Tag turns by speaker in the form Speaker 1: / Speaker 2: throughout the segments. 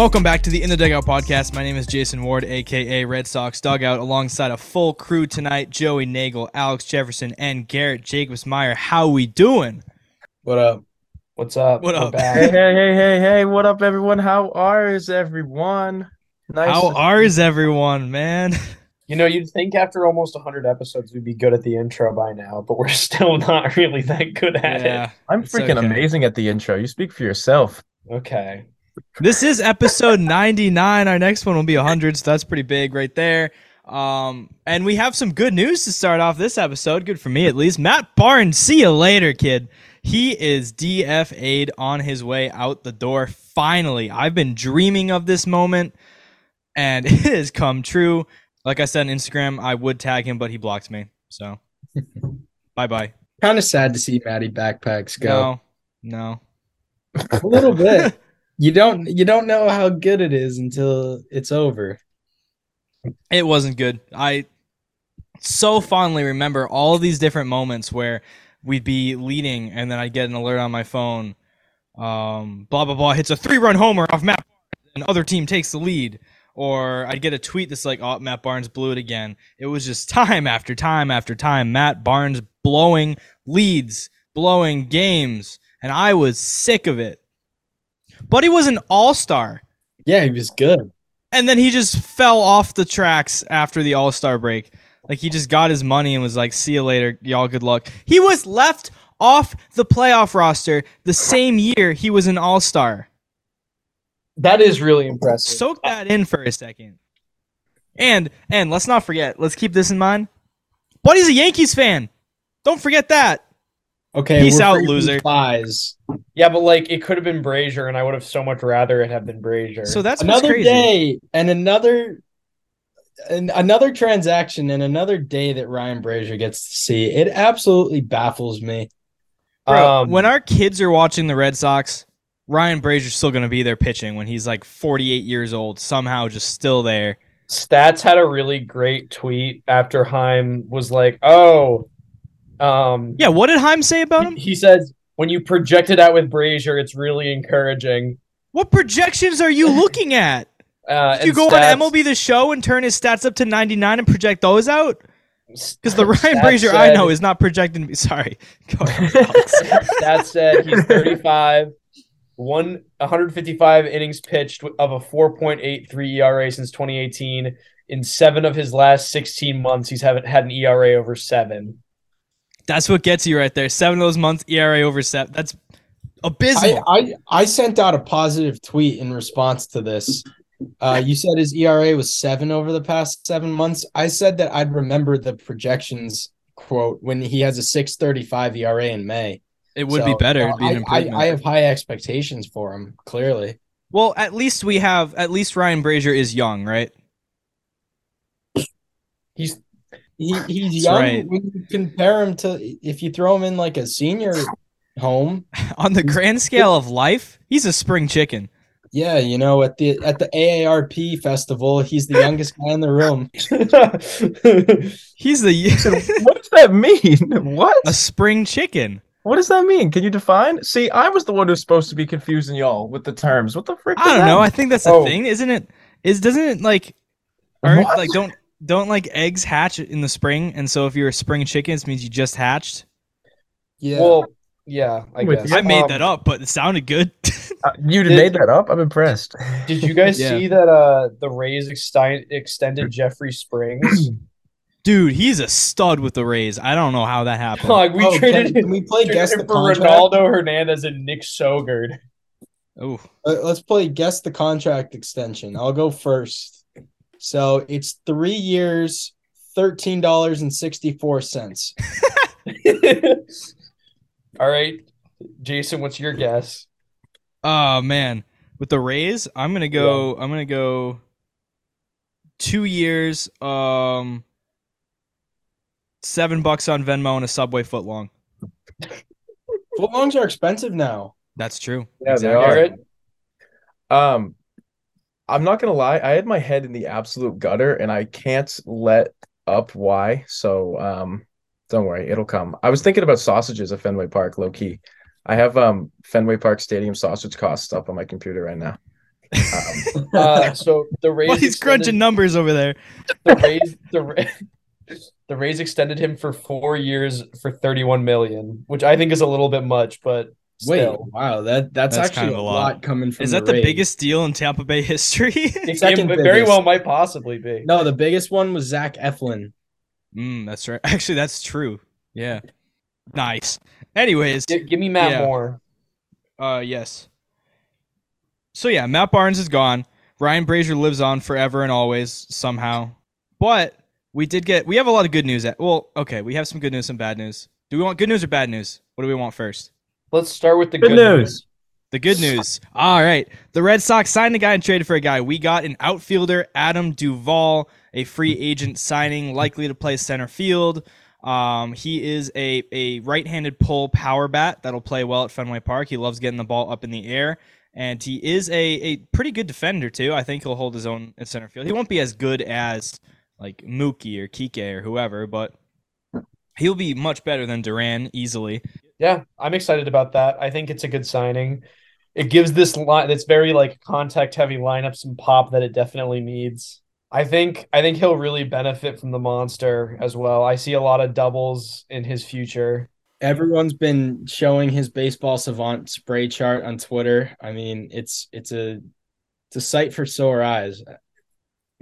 Speaker 1: Welcome back to the In the Dugout podcast. My name is Jason Ward, aka Red Sox Dugout, alongside a full crew tonight: Joey Nagel, Alex Jefferson, and Garrett Jacobs Meyer. How we doing?
Speaker 2: What up?
Speaker 3: What's up?
Speaker 1: What up?
Speaker 2: Hey, hey, hey, hey, hey, what up, everyone? How are everyone? Nice.
Speaker 1: How
Speaker 2: to-
Speaker 1: ours everyone, man?
Speaker 3: You know, you'd think after almost 100 episodes we'd be good at the intro by now, but we're still not really that good at
Speaker 1: yeah,
Speaker 2: I'm freaking
Speaker 1: okay.
Speaker 2: amazing at the intro. You speak for yourself.
Speaker 3: Okay.
Speaker 1: This is episode 99. Our next one will be 100, so that's pretty big right there. Um, and we have some good news to start off this episode. Good for me, at least. Matt Barnes, see you later, kid. He is DFA'd on his way out the door. Finally, I've been dreaming of this moment, and it has come true. Like I said on Instagram, I would tag him, but he blocked me. So, bye bye.
Speaker 4: Kind of sad to see Matty backpacks go.
Speaker 1: No, no.
Speaker 4: A little bit. You don't you don't know how good it is until it's over.
Speaker 1: It wasn't good. I so fondly remember all these different moments where we'd be leading and then I'd get an alert on my phone. Um, blah blah blah hits a three run homer off Matt Barnes and other team takes the lead. Or I'd get a tweet that's like, "Oh, Matt Barnes blew it again." It was just time after time after time. Matt Barnes blowing leads, blowing games, and I was sick of it. But he was an all star.
Speaker 4: Yeah, he was good.
Speaker 1: And then he just fell off the tracks after the All Star break. Like he just got his money and was like, "See you later, y'all. Good luck." He was left off the playoff roster the same year he was an All Star.
Speaker 3: That is really impressive.
Speaker 1: Soak that in for a second. And and let's not forget. Let's keep this in mind. Buddy's a Yankees fan. Don't forget that.
Speaker 4: Okay,
Speaker 1: Peace out, loser.
Speaker 4: Spies.
Speaker 3: yeah, but like it could have been Brasier, and I would have so much rather it have been Brasier.
Speaker 1: So that's
Speaker 4: Another
Speaker 1: crazy.
Speaker 4: day and another and another transaction and another day that Ryan Brasier gets to see. It absolutely baffles me.
Speaker 1: Bro,
Speaker 3: Um,
Speaker 1: when our kids are watching the Red Sox, Ryan Brasier's still going to be there pitching when he's like 48 years old, somehow just still there.
Speaker 3: Stats had a really great tweet after Chaim was like, "Oh, um,
Speaker 1: Yeah, what did Chaim say about him?
Speaker 3: he, he says when you project it out with Brasier, it's really encouraging."
Speaker 1: What projections are you looking at?
Speaker 3: Uh,
Speaker 1: you go
Speaker 3: Stats-
Speaker 1: on MLB the show and turn his stats up to 99 and project those out? Because the Ryan Brasier I know is not projecting me. Sorry. Go ahead,
Speaker 3: Stats said he's 35, one 155 innings pitched of a 4.83 ERA since 2018. In seven of his last 16 months, he's haven't had an ERA over seven.
Speaker 1: That's what gets you right there. Seven of those months, ERA over seven. That's
Speaker 4: I,
Speaker 1: abysmal.
Speaker 4: I I sent out a positive tweet in response to this. Uh, you said his ERA was seven over the past seven months. I said that I'd remember the projections quote when he has a six thirty five ERA in May.
Speaker 1: it would
Speaker 4: So,
Speaker 1: be better. It'd be an
Speaker 4: I, I. I have high expectations for him. Clearly,
Speaker 1: well, at least we have. At least Ryan Brasier is young, right?
Speaker 3: He's
Speaker 4: he, he's young.
Speaker 1: right.
Speaker 4: When you compare him to if you throw him in like a senior home,
Speaker 1: On the grand scale of life, he's a spring chicken.
Speaker 4: yeah, you know at the at the AARP festival, he's the youngest guy in the room.
Speaker 1: He's the
Speaker 2: what does that mean? What?
Speaker 1: a spring chicken.
Speaker 2: What does that mean? Can you define? See, I was the one who's supposed to be confusing y'all with the terms. What the frick?
Speaker 1: I don't
Speaker 2: that
Speaker 1: know.
Speaker 2: mean?
Speaker 1: I think that's the
Speaker 3: Oh.
Speaker 1: thing, isn't it? Is doesn't it like aren't like don't don't like eggs hatch in the spring, and so if you're a spring chicken, it means you just hatched.
Speaker 4: Yeah,
Speaker 3: well, yeah, I
Speaker 2: With
Speaker 3: guess.
Speaker 1: I made
Speaker 3: Um,
Speaker 1: that up, but it sounded good.
Speaker 2: Uh, you
Speaker 3: Did-
Speaker 2: made that up. I'm impressed.
Speaker 3: Did you guys
Speaker 1: Yeah.
Speaker 3: see that uh the Rays exti- extended Jeffrey Springs?
Speaker 1: Dude, he's a stud with the Rays. I don't know how that happened.
Speaker 3: like we
Speaker 4: Oh,
Speaker 3: traded
Speaker 4: can,
Speaker 3: him
Speaker 4: can we play guess the
Speaker 3: for
Speaker 4: contract?
Speaker 3: Ronaldo Hernandez and Nick Sogard.
Speaker 1: Oh,
Speaker 4: Uh, let's play guess the contract extension. I'll go first. So it's three years, thirteen dollars and sixty four cents.
Speaker 3: All right, Jason, what's your guess?
Speaker 1: oh man, with the Rays, I'm gonna go. I'm gonna go. Two years, um, seven bucks on Venmo and a Subway footlong.
Speaker 4: Footlongs are expensive now.
Speaker 1: That's true.
Speaker 2: Yeah, they are. Um, I'm not gonna lie. I had my head in the absolute gutter, and I can't let up why. So, um, don't worry, it'll come. I was thinking about sausages at Fenway Park, low key. I have um Fenway Park Stadium sausage costs up on my computer right now. Um,
Speaker 3: Uh, so the Rays
Speaker 1: Well, he's
Speaker 3: extended-
Speaker 1: crunching numbers over there.
Speaker 3: the Rays the the Rays extended him for four years for 31 million, which I think is a little bit much, but
Speaker 4: Wait,
Speaker 3: still.
Speaker 4: wow, that that's,
Speaker 1: That's
Speaker 4: actually
Speaker 1: kind of
Speaker 4: a
Speaker 1: a
Speaker 4: lot.
Speaker 1: lot.
Speaker 4: coming from
Speaker 1: Is that the
Speaker 4: Rays.
Speaker 1: biggest deal in Tampa Bay history?
Speaker 3: It,
Speaker 4: Second
Speaker 3: it very well might possibly be.
Speaker 4: No, the biggest one was Zach Eflin.
Speaker 1: mm, that's right. Actually, that's true. Yeah. Nice. Anyways,
Speaker 3: Gi- give me Matt
Speaker 1: Yeah.
Speaker 3: Moore.
Speaker 1: Uh, yes. So yeah, Matt Barnes is gone. Ryan Brasier lives on forever and always somehow. But we did get we have a lot of good news. At, well, okay, we have some good news, some bad news. Do we want good news or bad news? What do we want first?
Speaker 3: Let's start with the
Speaker 2: Good
Speaker 3: good,
Speaker 2: news.
Speaker 1: The good news. All right. The Red Sox signed a guy and traded for a guy. We got an outfielder, Adam Duvall, a free agent signing, likely to play center field. Um, he is a, a right handed pull power bat that'll play well at Fenway Park. He loves getting the ball up in the air. And he is a, a pretty good defender, too. I think he'll hold his own at center field. He won't be as good as like Mookie or Kike or whoever, but he'll be much better than Duran easily.
Speaker 3: Yeah, I'm excited about that. I think it's a good signing. It gives this line that's very like contact heavy lineup some pop that it definitely needs. I think I think he'll really benefit from the monster as well. I see a lot of doubles in his future.
Speaker 4: Everyone's been showing his baseball savant spray chart on Twitter. I mean, it's it's a it's a sight for sore eyes.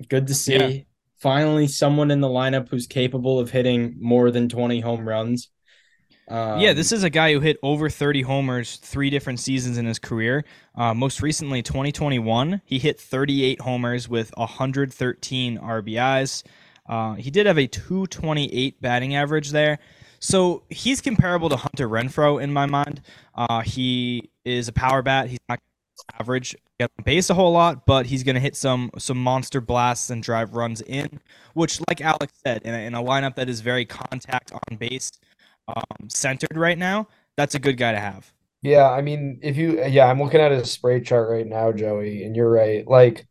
Speaker 4: Good to see.
Speaker 1: Yeah.
Speaker 4: Finally, someone in the lineup who's capable of hitting more than 20 home runs. Um,
Speaker 1: yeah, this is a guy who hit over 30 homers three different seasons in his career. Uh, most recently, 2021, he hit 38 homers with 113 RBIs. Uh, he did have a 228 batting average there. So he's comparable to Hunter Renfroe in my mind. Uh, he is a power bat. He's not average get on base a whole lot, but he's going to hit some some monster blasts and drive runs in, which, like Alex said, in a, in a lineup that is very contact on base um, centered right now, that's a good guy to have.
Speaker 3: Yeah, I mean, if you yeah, I'm looking at his spray chart right now, Joey, and you're right. Like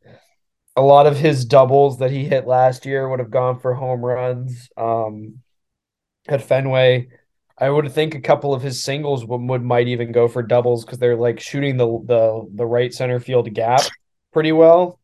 Speaker 3: a lot of his doubles that he hit last year would have gone for home runs. Um, at Fenway, I would think a couple of his singles would, would might even go for doubles because they're like shooting the the the right center field gap pretty well.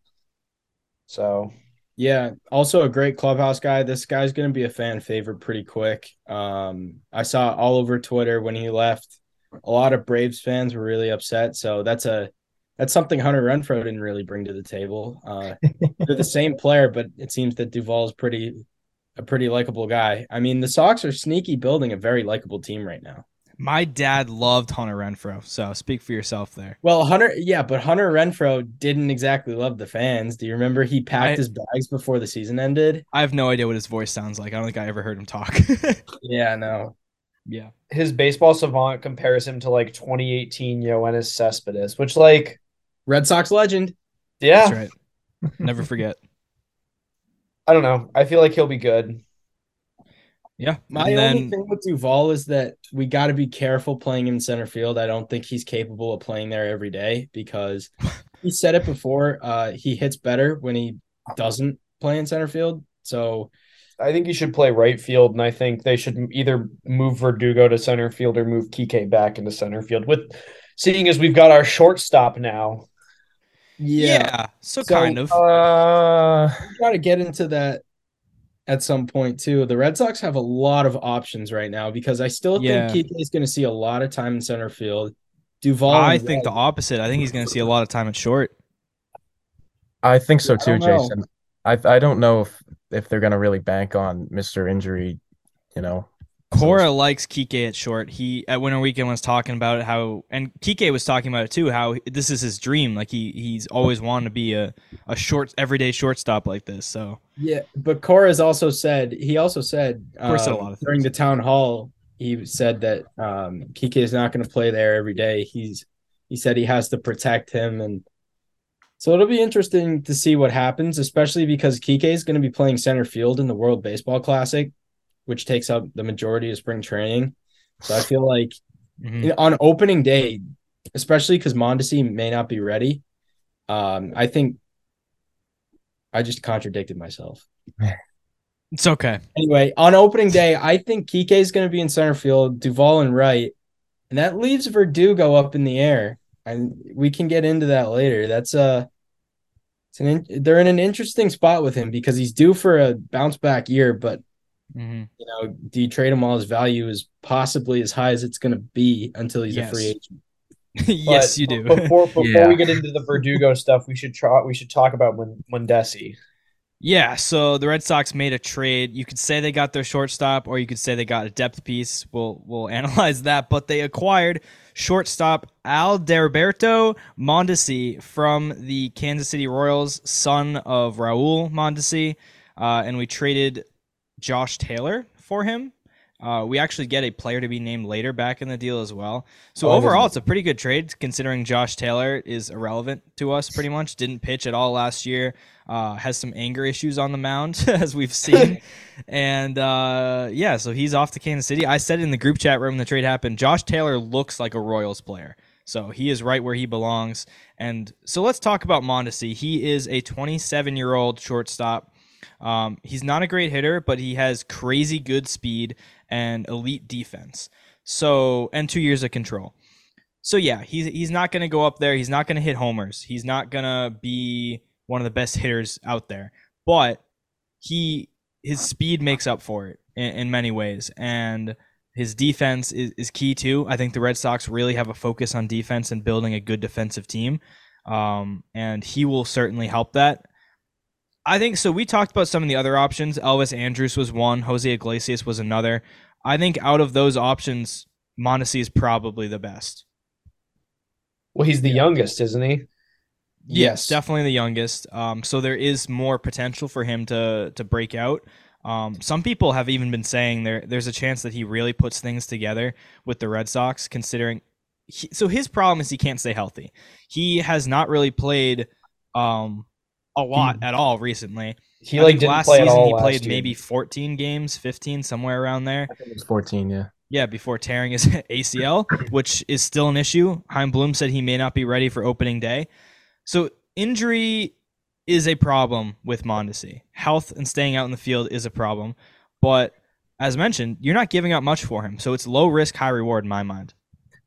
Speaker 3: So
Speaker 4: Yeah, also a great clubhouse guy. This guy's going to be a fan favorite pretty quick. Um, I saw all over Twitter when he left. A lot of Braves fans were really upset. So that's a that's something Hunter Renfroe didn't really bring to the table. Uh, they're the same player, but it seems that Duvall is pretty a pretty likable guy. I mean, the Sox are sneaky building a very likable team right now.
Speaker 1: My dad loved Hunter Renfroe, so speak for yourself there.
Speaker 4: Well, Hunter, yeah, but Hunter Renfroe didn't exactly love the fans. Do you remember he packed
Speaker 1: I-
Speaker 4: his bags before the season ended?
Speaker 1: I have no idea what his voice sounds like. I don't think I ever heard him talk.
Speaker 4: Yeah, no.
Speaker 1: yeah.
Speaker 3: his baseball savant compares him to like 2018 Yoenis Cespedes, which like
Speaker 4: Red Sox legend.
Speaker 3: yeah,
Speaker 1: That's right. Never forget.
Speaker 3: I don't know. I feel like he'll be good.
Speaker 1: Yeah.
Speaker 4: My
Speaker 1: and
Speaker 4: only
Speaker 1: then,
Speaker 4: thing with Duvall is that we got to be careful playing in center field. I don't think he's capable of playing there every day because he said it before. Uh, he hits better when he doesn't play in center field. So
Speaker 3: I think he should play right field, and I think they should either move Verdugo to center field or move Kike back into center field. With seeing as we've got our shortstop now,
Speaker 1: yeah. So,
Speaker 4: So,
Speaker 1: kind of.
Speaker 2: Uh,
Speaker 4: got to get into that at some point too. The Red Sox have a lot of options right now because I still
Speaker 1: Yeah.
Speaker 4: think Kike is going to see a lot of time in center field. Duvall,
Speaker 1: I
Speaker 4: and
Speaker 1: think the opposite. I think he's going to see a lot of time at short.
Speaker 2: I think so too,
Speaker 4: don't.
Speaker 2: Jason. I I don't know if if they're gonna really bank on Mr. Injury, you know.
Speaker 1: Cora likes Kike at short. He at Winter Weekend was talking about it how, and Kike was talking about it too. How this is his dream. Like he he's always wanted to be a a short everyday shortstop like this. So
Speaker 4: Yeah, but Cora's also said he also said
Speaker 1: Cora said a
Speaker 4: um,
Speaker 1: lot of
Speaker 4: during the town hall. He said that um, Kike is not going to play there every day. He's he said he has to protect him, and so it'll be interesting to see what happens, especially because Kike is going to be playing center field in the World Baseball Classic, which takes up the majority of spring training. So I feel like
Speaker 1: mhm.
Speaker 4: on opening day, especially because Mondesi may not be ready. Um, I think I just contradicted myself.
Speaker 1: it's okay.
Speaker 4: Anyway, on opening day, I think Kike is going to be in center field, Duvall and right, and that leaves Verdugo up in the air. And we can get into that later. That's a It's an in, they're in an interesting spot with him because he's due for a bounce back year, but
Speaker 1: Mhm.
Speaker 4: you know, do you trade him while his value is possibly as high as it's going to be until he's
Speaker 1: Yes.
Speaker 4: a free agent?
Speaker 1: yes, you do.
Speaker 3: Before before
Speaker 2: Yeah.
Speaker 3: we get into the Verdugo stuff, we should try. We should talk about Mun- Mundesi.
Speaker 1: Yeah, so the Red Sox made a trade. You could say they got their shortstop, or you could say they got a depth piece. We'll we'll analyze that. But they acquired shortstop Adalberto Mondesi from the Kansas City Royals, son of Raul Mondesi, uh, and we traded Josh Taylor for him. Uh, we actually get a player to be named later back in the deal as well. So
Speaker 2: Oh,
Speaker 1: overall, it's a pretty good trade considering Josh Taylor is irrelevant to us pretty much. Didn't pitch at all last year. Uh, has some anger issues on the mound as we've seen, and uh, yeah, so he's off to Kansas City. I said in the group chat room the trade happened. Josh Taylor looks like a Royals player, so he is right where he belongs. And so let's talk about Mondesi. He is a 27 year old shortstop. Um, he's not a great hitter, but he has crazy good speed and elite defense. So and two years of control. So yeah, he's he's not going to go up there. He's not going to hit homers. He's not going to be one of the best hitters out there. But he his speed makes up for it in, in many ways, and his defense is, is key too. I think the Red Sox really have a focus on defense and building a good defensive team, um, and he will certainly help that. I think so. We talked about some of the other options. Elvis Andrus was one. Jose Iglesias was another. I think out of those options, Mondesi is probably the best.
Speaker 3: Well, he's the youngest, isn't he?
Speaker 1: Yes,
Speaker 4: Yes.
Speaker 1: definitely the youngest. Um, so there is more potential for him to to break out. Um, some people have even been saying there there's a chance that he really puts things together with the Red Sox, considering. He, so his problem is he can't stay healthy. He has not really played um, a lot at all recently.
Speaker 3: He
Speaker 1: I
Speaker 3: like didn't
Speaker 1: last
Speaker 3: play
Speaker 1: season
Speaker 3: at all
Speaker 1: he
Speaker 3: last
Speaker 1: played
Speaker 3: year.
Speaker 1: maybe 14 games, 15 somewhere around there.
Speaker 2: I think it's 14, yeah.
Speaker 1: Yeah, before tearing his ACL, which is still an issue. Chaim Bloom said he may not be ready for opening day. So injury is a problem with Mondesi. Health and staying out in the field is a problem. But as mentioned, you're not giving up much for him. So it's low risk, high reward in my mind.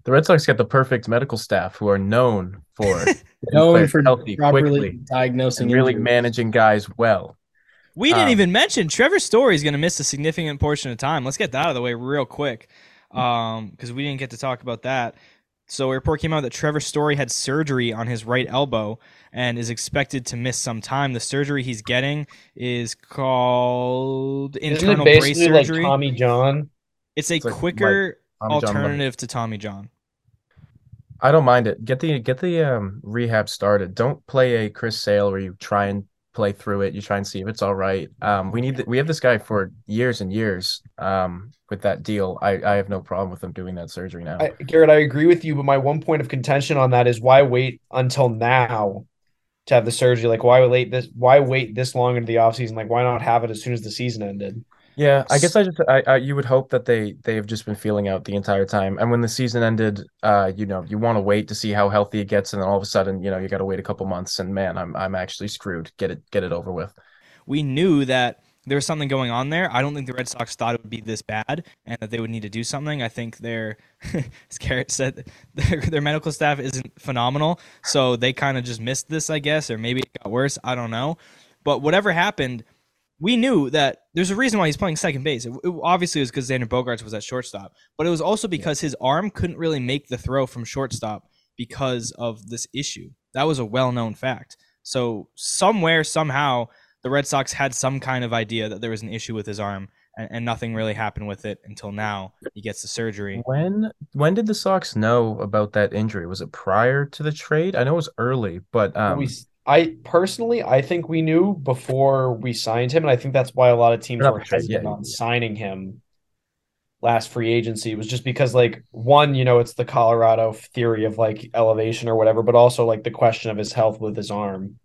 Speaker 2: The Red Sox got the perfect medical staff who are known for
Speaker 4: Known for
Speaker 2: healthy
Speaker 4: properly
Speaker 2: quickly
Speaker 4: diagnosing
Speaker 2: and really
Speaker 4: injuries.
Speaker 2: managing guys well.
Speaker 1: We didn't
Speaker 2: Um,
Speaker 1: even mention Trevor Story is going to miss a significant portion of time. Let's get that out of the way real quick, because we didn't get to talk about that. So a report came out that Trevor Story had surgery on his right elbow and is expected to miss some time. The surgery he's getting is called
Speaker 3: Isn't
Speaker 1: internal
Speaker 3: it
Speaker 1: brace
Speaker 3: basically like
Speaker 1: surgery.
Speaker 3: Tommy John?
Speaker 1: it's a
Speaker 2: It's like
Speaker 1: quicker
Speaker 2: Tommy John
Speaker 1: alternative to Tommy John.
Speaker 2: I don't mind it. Get the get the um rehab started. Don't play a Chris Sale where you try and play through it. You try and see if it's all right. Um, we need th- we have this guy for years and years. Um, with that deal, I I have no problem with him doing that surgery now.
Speaker 3: I, Garrett, I agree with you, but my one point of contention on that is why wait until now to have the surgery? Like, why wait this? Why wait this long into the offseason? Like, why not have it as soon as the season ended?
Speaker 2: Yeah, I guess I just I, I you would hope that they they have just been feeling out the entire time, and when the season ended, uh, you know, you want to wait to see how healthy it gets, and then all of a sudden, you know, you got to wait a couple months, and man, I'm I'm actually screwed. Get it get it over with.
Speaker 1: we knew that there was something going on there. I don't think the Red Sox thought it would be this bad and that they would need to do something. I think their, as Garrett said, their, their medical staff isn't phenomenal. So they kind of just missed this, I guess, or maybe it got worse. I don't know. But whatever happened, we knew that there's a reason why he's playing second base. It, it obviously was because Xander Bogaerts was at shortstop, but it was also because his arm couldn't really make the throw from shortstop because of this issue. That was a well known fact. So somewhere, somehow, the Red Sox had some kind of idea that there was an issue with his arm, and, and nothing really happened with it until now. He gets the surgery.
Speaker 2: When when did the Sox know about that injury? Was it prior to the trade? I know it was early, but um,
Speaker 3: we, I personally, I think we knew before we signed him, and I think that's why a lot of teams were hesitant
Speaker 2: yeah,
Speaker 3: on
Speaker 2: yeah.
Speaker 3: signing him last free agency. It was just because, like, one, you know, it's the Colorado theory of like elevation or whatever, but also like the question of his health with his arm.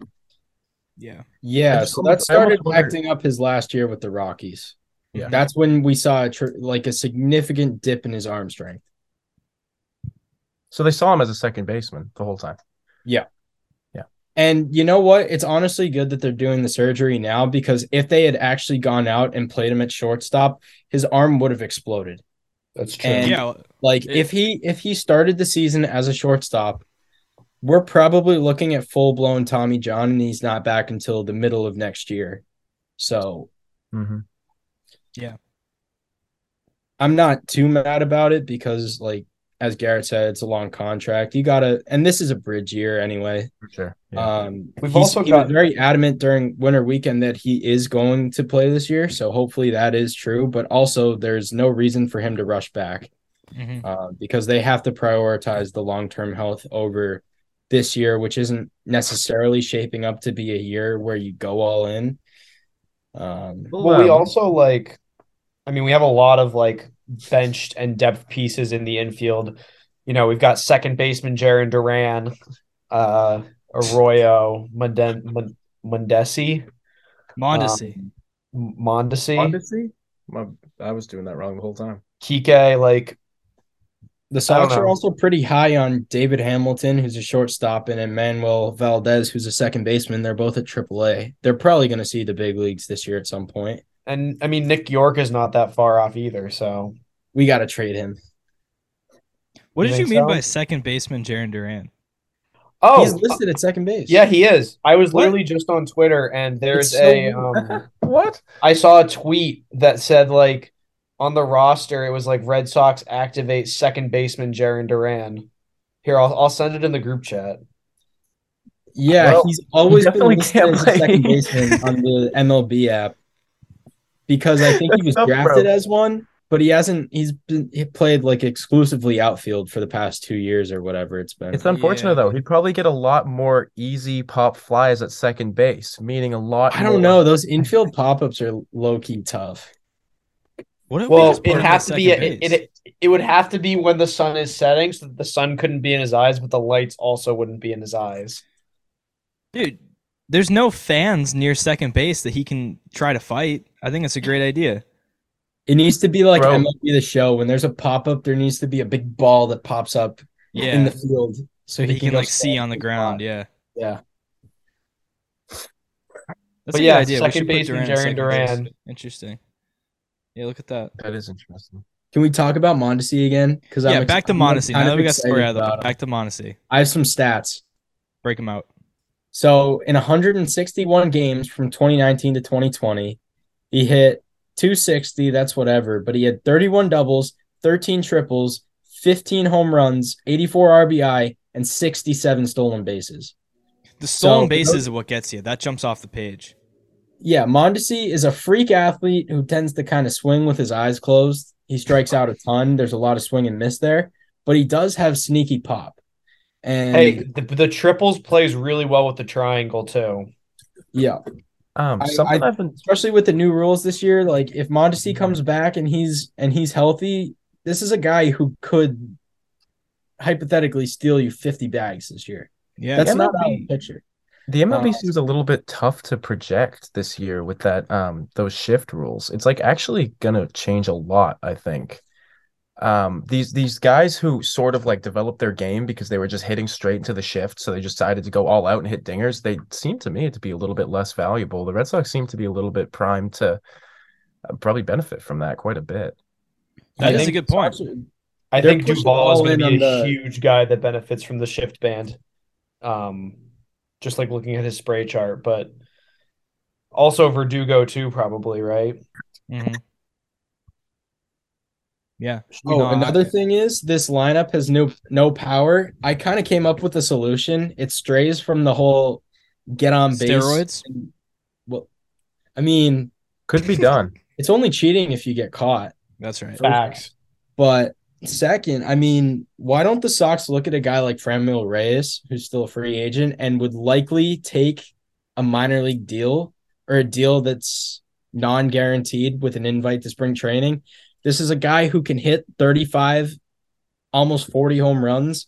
Speaker 1: Yeah.
Speaker 4: Yeah,
Speaker 2: just
Speaker 4: so that started acting up his last year with the Rockies.
Speaker 2: Yeah.
Speaker 4: That's when we saw a tr- like a significant dip in his arm strength.
Speaker 2: so they saw him as a second baseman the whole time.
Speaker 4: And you know what? It's honestly good that they're doing the surgery now because if they had actually gone out and played him at shortstop, his arm would have exploded.
Speaker 3: That's true.
Speaker 4: And-
Speaker 1: yeah.
Speaker 4: Like
Speaker 1: It-
Speaker 4: if he if he started the season as a shortstop, we're probably looking at full blown Tommy John, and he's not back until the middle of next year. So
Speaker 2: hmm
Speaker 4: I'm not too mad about it because, like as Garrett said, it's a long contract. You gotta, and this is a bridge year anyway.
Speaker 2: For sure. Yeah.
Speaker 4: Um,
Speaker 3: We've
Speaker 4: he's-
Speaker 3: also
Speaker 4: he was
Speaker 3: got-
Speaker 4: very adamant during winter weekend that he is going to play this year. So hopefully that is true. But also, there's no reason for him to rush back
Speaker 1: Mhm.
Speaker 4: uh, because they have to prioritize the long term health over this year, which isn't necessarily shaping up to be a year where you go all in. Um,
Speaker 3: Well, we
Speaker 2: Um,
Speaker 3: also like, I mean, we have a lot of like benched and depth pieces in the infield. You know, we've got second baseman Jarren Duran, uh, Arroyo, Monden- Mondesi,
Speaker 1: Mondesi.
Speaker 3: um, Mondesi,
Speaker 2: Odyssey? My, I was doing that wrong the whole time.
Speaker 3: Kike. Like,
Speaker 4: the Sox are also pretty high on David Hamilton, who's a shortstop, and Enmanuel Valdez, who's a second baseman. They're both at AAA. They're probably going to see the big leagues this year at some point.
Speaker 3: And I mean, Nick Yorke is not that far off either. So,
Speaker 4: We got to trade him.
Speaker 1: What
Speaker 3: You
Speaker 1: did you mean
Speaker 3: so?
Speaker 1: by second baseman Jarren Duran?
Speaker 3: oh,
Speaker 4: He's listed at second base.
Speaker 3: yeah, he is. I was
Speaker 1: What?
Speaker 3: literally just on Twitter, and there's
Speaker 4: so
Speaker 3: a um,
Speaker 2: What?
Speaker 3: I saw a tweet that said like on the roster it was like Red Sox activate second baseman Jarren Duran. Here, I'll I'll send it in the group chat.
Speaker 4: Yeah,
Speaker 2: Well,
Speaker 4: he's always been listed as a second baseman on the MLB app because I think he was drafted as one, but he hasn't. He's been he played like exclusively outfield for the past two years or whatever it's been.
Speaker 2: It's unfortunate
Speaker 1: Yeah.
Speaker 2: though. He'd probably get a lot more easy pop flies at second base, meaning a lot.
Speaker 4: I don't
Speaker 2: more-
Speaker 4: know. Those infield pop ups are low key tough.
Speaker 1: What if we
Speaker 3: Well, it has to be
Speaker 1: second
Speaker 3: it, it it would have to be when the sun is setting, so that the sun couldn't be in his eyes, but the lights also wouldn't be in his eyes.
Speaker 1: Dude, there's no fans near second base that he can try to fight. I think it's a great idea.
Speaker 4: It needs to be like
Speaker 2: Bro.
Speaker 4: MLB the show. When there's a pop up, there needs to be a big ball that pops up
Speaker 1: Yeah.
Speaker 4: in the field so he,
Speaker 1: he can
Speaker 4: go
Speaker 1: like see on the ground.
Speaker 4: spot.
Speaker 1: Yeah.
Speaker 4: Yeah.
Speaker 1: That's
Speaker 3: But
Speaker 1: a good
Speaker 3: yeah,
Speaker 1: idea.
Speaker 3: Second
Speaker 1: should put
Speaker 3: baseman
Speaker 1: Duran at
Speaker 3: Jarren
Speaker 1: second base.
Speaker 3: Duran.
Speaker 1: Interesting. Yeah, look at that.
Speaker 2: That is interesting.
Speaker 4: Can we talk about Mondesi again? Because
Speaker 1: yeah, back to Mondesi. Now that we got
Speaker 4: excited
Speaker 1: story out of the
Speaker 4: about
Speaker 1: way,
Speaker 4: him.
Speaker 1: back to Mondesi.
Speaker 4: I have some stats.
Speaker 1: Break him out.
Speaker 4: So in 161 games from 2019 to 2020, he hit 260. That's whatever. But he had 31 doubles, 13 triples, 15 home runs, 84 RBI, and 67 stolen bases.
Speaker 1: The stolen
Speaker 4: So-
Speaker 1: bases is what gets you. That jumps off the page.
Speaker 4: Yeah, Mondesi is a freak athlete who tends to kind of swing with his eyes closed. He strikes out a ton. There's a lot of swing and miss there, but he does have sneaky pop. And
Speaker 3: Hey, the, the triples plays really well with the triangle too.
Speaker 4: yeah,
Speaker 2: Um,
Speaker 4: I-
Speaker 2: something
Speaker 4: I-
Speaker 2: I, have been
Speaker 4: especially with the new rules this year. Like if Mondesi comes back and he's and he's healthy, this is a guy who could hypothetically steal you 50 bags this year.
Speaker 1: Yeah.
Speaker 4: That's
Speaker 2: Yeah,
Speaker 4: not
Speaker 2: might
Speaker 4: out the picture.
Speaker 2: the MLB
Speaker 4: Uh,
Speaker 2: seems a little bit tough to project this year with that um those shift rules. It's like actually gonna change a lot, I think. Um, these these guys who sort of like developed their game because they were just hitting straight into the shift, so they decided to go all out and hit dingers. They seem to me to be a little bit less valuable. The Red Sox seem to be a little bit primed to uh, probably benefit from that quite a bit.
Speaker 1: That is I
Speaker 3: a
Speaker 1: good point.
Speaker 3: I
Speaker 4: They're
Speaker 3: think
Speaker 4: pushing
Speaker 3: Duvall is going to be a
Speaker 4: the-
Speaker 3: huge guy that benefits from the shift band. Um, just like looking at his spray chart, but also Verdugo too, probably right.
Speaker 1: Mhm. Yeah.
Speaker 4: Oh,
Speaker 1: No,
Speaker 4: another thing is this lineup has no no power. I kind of came up with a solution. It strays from the whole get on base.
Speaker 1: Steroids?
Speaker 4: Well, I mean,
Speaker 2: Could be done.
Speaker 4: it's only cheating if you get caught.
Speaker 1: That's right.
Speaker 3: Facts.
Speaker 4: But second, I mean, why don't the Sox look at a guy like Franmil Reyes, who's still a free agent and would likely take a minor league deal or a deal that's non-guaranteed with an invite to spring training? This is a guy who can hit 35, almost 40 home runs.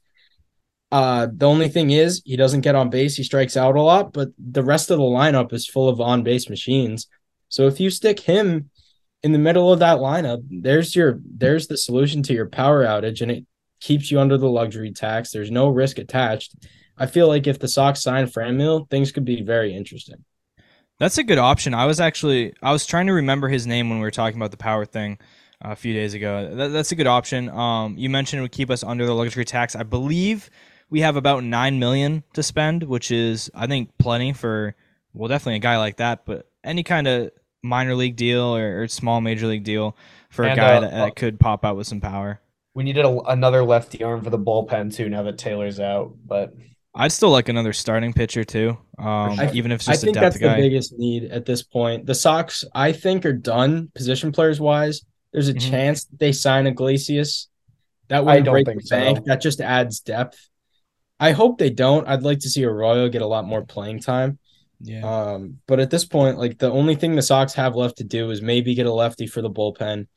Speaker 4: Uh, the only thing is he doesn't get on base. He strikes out a lot, but the rest of the lineup is full of on base machines. So if you stick him in the middle of that lineup, there's your there's the solution to your power outage, and it keeps you under the luxury tax. There's no risk attached. I feel like if the Sox sign Franmil, things could be very interesting.
Speaker 1: That's a good option. I was actually I was trying to remember his name when we were talking about the power thing a few days ago. That, that's a good option. Um, you mentioned it would keep us under the luxury tax. I believe we have about nine million to spend, which is I think plenty for well, definitely a guy like that, but any kind of minor league deal or, or small major league deal for a guy
Speaker 3: uh,
Speaker 1: that, that could pop out with some power.
Speaker 3: We needed a, another lefty arm for the bullpen too. Now that Taylor's out, but
Speaker 1: I'd still like another starting pitcher too, um,
Speaker 4: I-
Speaker 1: even if it's
Speaker 4: I
Speaker 1: just a
Speaker 4: think that's
Speaker 1: guy.
Speaker 4: the biggest need at this point. The Sox, I think, are done position players wise. There's a
Speaker 1: Mhm.
Speaker 4: chance they sign Iglesias. That
Speaker 3: I
Speaker 4: would
Speaker 3: don't
Speaker 4: break
Speaker 3: think
Speaker 4: the
Speaker 3: so.
Speaker 4: bank. That just adds depth. I hope they don't. I'd like to see Arroyo get a lot more playing time.
Speaker 1: yeah.
Speaker 4: Um, but at this point, like the only thing the Sox have left to do is maybe get a lefty for the bullpen.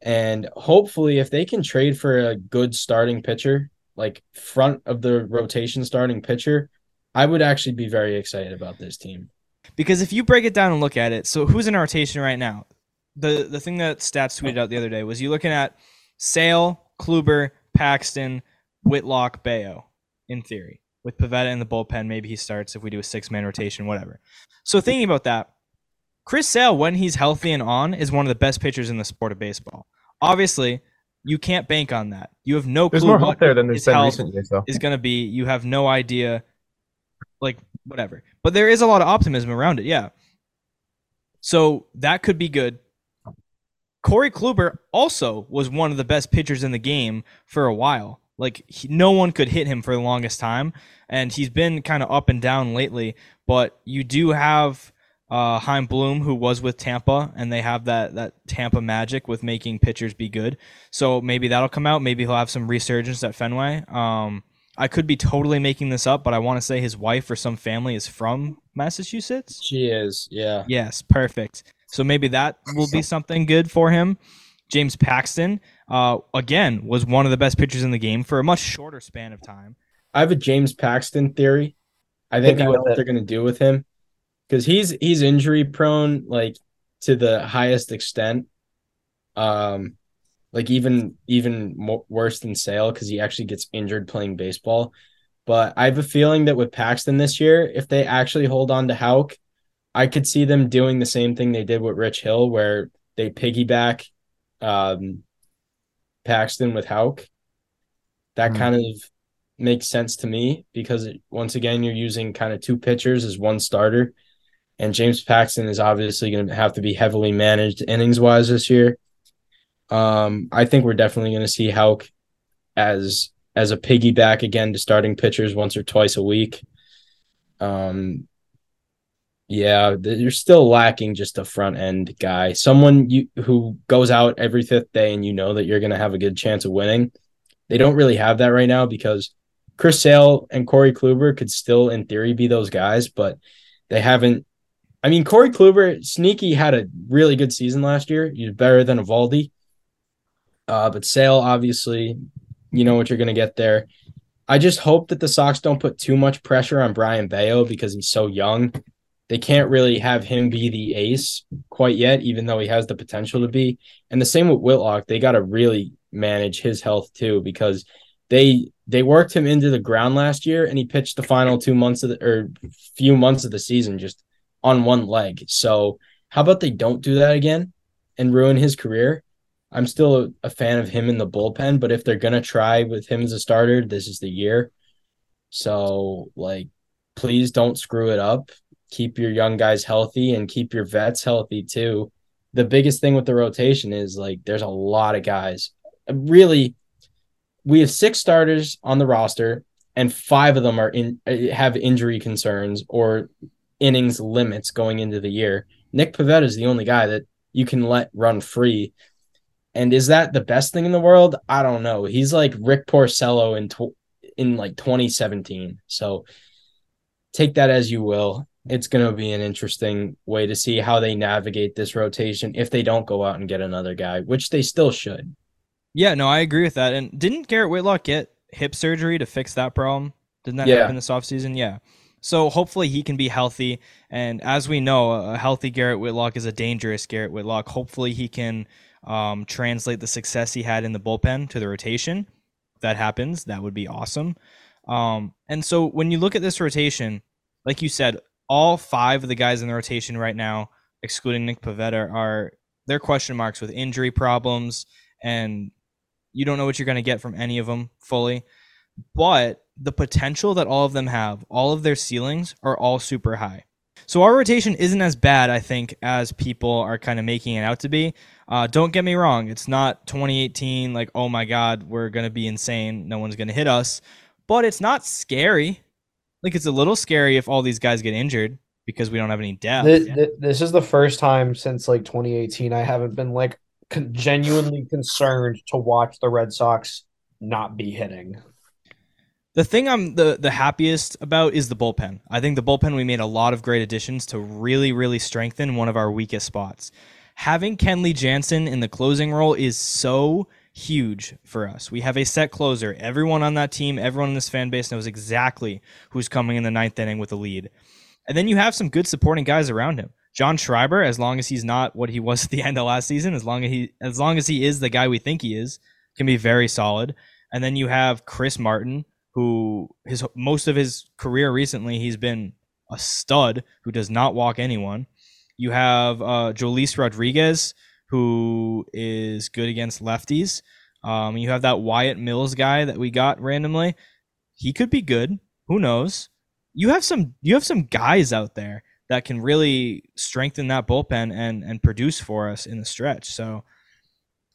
Speaker 4: And hopefully, if they can trade for a good starting pitcher, like front of the rotation starting pitcher, I would actually be very excited about this team.
Speaker 1: Because if you break it down and look at it, so who's in our rotation right now? The the thing that Stats tweeted out the other day was you looking at Sale, Kluber, Paxton, Whitlock, Bello, in theory. With Pivetta in the bullpen, maybe he starts if we do a six man rotation, whatever. So thinking about that, Chris Sale, when he's healthy and on, is one of the best pitchers in the sport of baseball. Obviously, you can't bank on that. You have no
Speaker 2: There's
Speaker 1: clue
Speaker 2: more
Speaker 1: what
Speaker 2: hope there than there's been
Speaker 1: health
Speaker 2: recent years, though.
Speaker 1: is going to be. You have no idea, like whatever. But there is a lot of optimism around it. Yeah. So that could be good. Corey Kluber also was one of the best pitchers in the game for a while. Like he, no one could hit him for the longest time, and he's been kind of up and down lately. But you do have uh, Chaim Bloom, who was with Tampa, and they have that that Tampa magic with making pitchers be good. So maybe that'll come out. Maybe he'll have some resurgence at Fenway. Um, I could be totally making this up, but I want to say his wife or some family is from Massachusetts.
Speaker 4: She is, yeah.
Speaker 1: Yes, perfect. So maybe that will be something good for him. James Paxton, uh, again, was one of the best pitchers in the game for a much shorter span of time.
Speaker 4: I have a James Paxton theory. I think I know what
Speaker 3: it.
Speaker 4: they're gonna do with him because he's he's injury prone like to the highest extent. Um, like even even mo- worse than Sale because he actually gets injured playing baseball. But I have a feeling that with Paxton this year, if they actually hold on to Houck, I could see them doing the same thing they did with Rich Hill, where they piggyback um, Paxton with Houck. That
Speaker 2: Hmm.
Speaker 4: kind of makes sense to me because it, once again, you're using kind of two pitchers as one starter. And James Paxton is obviously going to have to be heavily managed innings wise this year. Um, I think we're definitely going to see Houck as as a piggyback again to starting pitchers once or twice a week. Um, yeah, you're still lacking just a front end guy, someone you who goes out every fifth day, and you know that you're going to have a good chance of winning. They don't really have that right now because Chris Sale and Corey Kluber could still, in theory, be those guys, but they haven't. I mean, Corey Kluber, sneaky, had a really good season last year. He's better than Eovaldi. Uh, but Sale, obviously, you know what you're going to get there. I just hope that the Sox don't put too much pressure on Brayan Bello because he's so young. They can't really have him be the ace quite yet, even though he has the potential to be. And the same with Whitlock. They got to really manage his health too because they they worked him into the ground last year and he pitched the final two months of the or few months of the season just on one leg. So how about they don't do that again and ruin his career? I'm still a, fan of him in the bullpen, but if they're gonna try with him as a starter, this is the year. So like please don't screw it up. Keep your young guys healthy and keep your vets healthy too. The biggest thing with the rotation is like there's a lot of guys. Really, we have six starters on the roster, and five of them are in have injury concerns or innings limits going into the year. Nick Pivetta is the only guy that you can let run free. And is that the best thing in the world? I don't know. He's like Rick Porcello in tw- in like 2017. So take that as you will. It's going to be an interesting way to see how they navigate this rotation if they don't go out and get another guy, which they still should.
Speaker 1: Yeah, no, I agree with that. And didn't Garrett Whitlock get hip surgery to fix that problem? Didn't that
Speaker 4: Yeah.
Speaker 1: happen this offseason? Yeah. So hopefully he can be healthy. And as we know, a healthy Garrett Whitlock is a dangerous Garrett Whitlock. Hopefully he can um, translate the success he had in the bullpen to the rotation. If that happens, that would be awesome. Um, and so when you look at this rotation, like you said, all five of the guys in the rotation right now, excluding Nick Pivetta, are they're question marks with injury problems, and you don't know what you're going to get from any of them fully. but the potential that all of them have, all of their ceilings are all super high. So our rotation isn't as bad, I think, as people are kind of making it out to be. Uh, don't get me wrong; it's not 2018. Like, oh my God, we're gonna be insane. No one's gonna hit us, but it's not scary. Like, it's a little scary if all these guys get injured because we don't have any depth.
Speaker 3: Th- th- This is the first time since like 2018 I haven't been like con- genuinely concerned to watch the Red Sox not be hitting.
Speaker 1: The thing I'm the the happiest about is the bullpen. I think the bullpen we made a lot of great additions to really really strengthen one of our weakest spots. Having Kenley Jansen in the closing role is so huge for us. We have a set closer. Everyone on that team, everyone in this fan base knows exactly who's coming in the ninth inning with a lead. And then you have some good supporting guys around him. John Schreiber, as long as he's not what he was at the end of last season, as long as he as long as he is the guy we think he is, can be very solid. And then you have Chris Martin, who his most of his career recently he's been a stud who does not walk anyone. You have uh, Joely Rodriguez, who is good against lefties. Um, you have that Wyatt Mills guy that we got randomly. He could be good. Who knows? You have some you have some guys out there that can really strengthen that bullpen and and produce for us in the stretch. So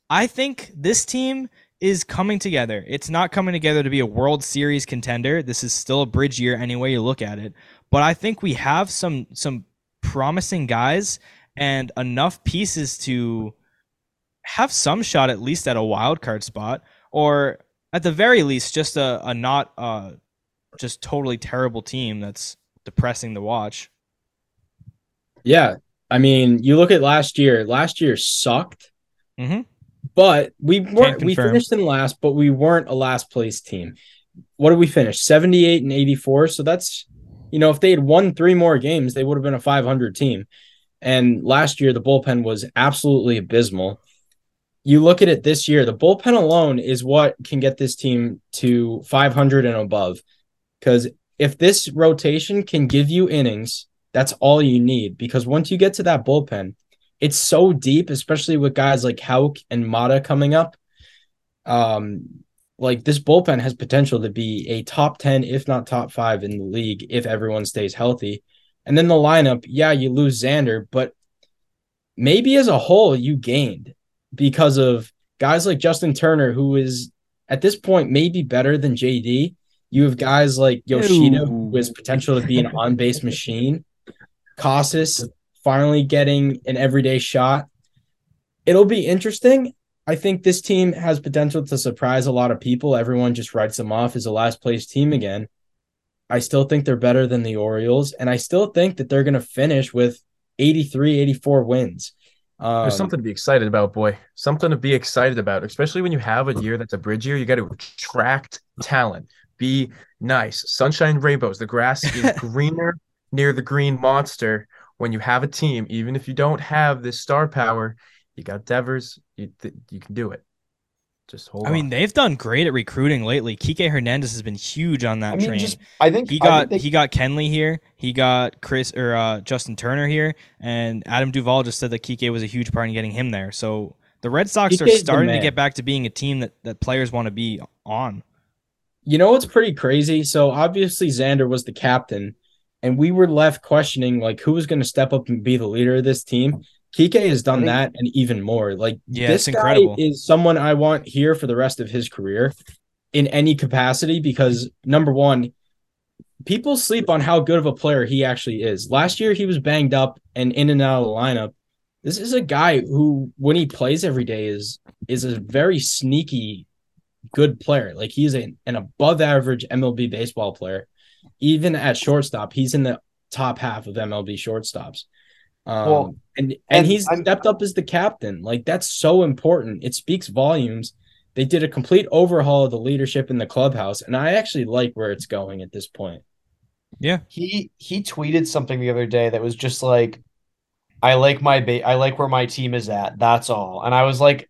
Speaker 1: I think this team is coming together. It's not coming together to be a World Series contender. This is still a bridge year any way you look at it. But I think we have some some promising guys and enough pieces to have some shot at least at a wild card spot or at the very least just a, a not uh just totally terrible team that's depressing to watch.
Speaker 4: Yeah. I mean, you look at last year. Last year sucked,
Speaker 1: Mhm.
Speaker 4: but we weren't. We finished in last, but we weren't a last place team. What did we finish? Seventy eight and eighty four. So that's, you know, if they had won three more games, they would have been a five hundred team. And last year, the bullpen was absolutely abysmal. You look at it this year, the bullpen alone is what can get this team to 500 and above. Because if this rotation can give you innings, that's all you need. Because once you get to that bullpen, it's so deep, especially with guys like Houck and Mata coming up. Um, like this bullpen has potential to be a top 10, if not top five in the league if everyone stays healthy. And then the lineup, yeah, you lose Xander, but maybe as a whole you gained because of guys like Justin Turner, who is at this point maybe better than JD. You have guys like Yoshida, who has potential to be an on base machine. Casas finally getting an everyday shot. It'll be interesting. I think this team has potential to surprise a lot of people. Everyone just writes them off as a last place team again. I still think they're better than the Orioles, and I still think that they're going to finish with 83, 84 wins. Um,
Speaker 2: There's something to be excited about, boy. Something to be excited about, especially when you have a year that's a bridge year. You got to attract talent. Be nice. Sunshine rainbows. The grass is greener near the green monster. When you have a team, even if you don't have this star power, you got Devers. You th- you can do it. Just hold.
Speaker 1: I mean, they've done great at recruiting lately. Kike Hernandez has been huge on that
Speaker 3: I mean,
Speaker 1: train.
Speaker 3: just I think
Speaker 1: he got
Speaker 3: think they-
Speaker 1: he got Kenley here. He got Chris or uh, Justin Turner here, and Adam Duvall just said that Kike was a huge part in getting him there. So the Red Sox are
Speaker 4: Kike's the
Speaker 1: starting to get back to being a team that that players want to be on.
Speaker 4: You know what's pretty crazy? So obviously Xander was the captain, and we were left questioning like who was going to step up and be the leader of this team. Kike has done
Speaker 3: think-
Speaker 4: that and even more. Like
Speaker 1: Yeah,
Speaker 4: this
Speaker 1: it's
Speaker 4: guy
Speaker 1: incredible.
Speaker 4: is someone I want here for the rest of his career in any capacity because number one, people sleep on how good of a player he actually is. Last year he was banged up and in and out of the lineup. This is a guy who, when he plays every day, is is a very sneaky good player. Like he's a, an above average MLB baseball player. Even at shortstop, he's in the top half of MLB shortstops. Um,
Speaker 3: Well,
Speaker 4: and and
Speaker 3: and
Speaker 4: he's
Speaker 3: I'm-
Speaker 4: stepped up as the captain. Like that's so important. It speaks volumes. They did a complete overhaul of the leadership in the clubhouse, and I actually like where it's going at this point.
Speaker 1: Yeah,
Speaker 3: he he tweeted something the other day that was just like I like my ba- I like where my team is at. That's all. And I was like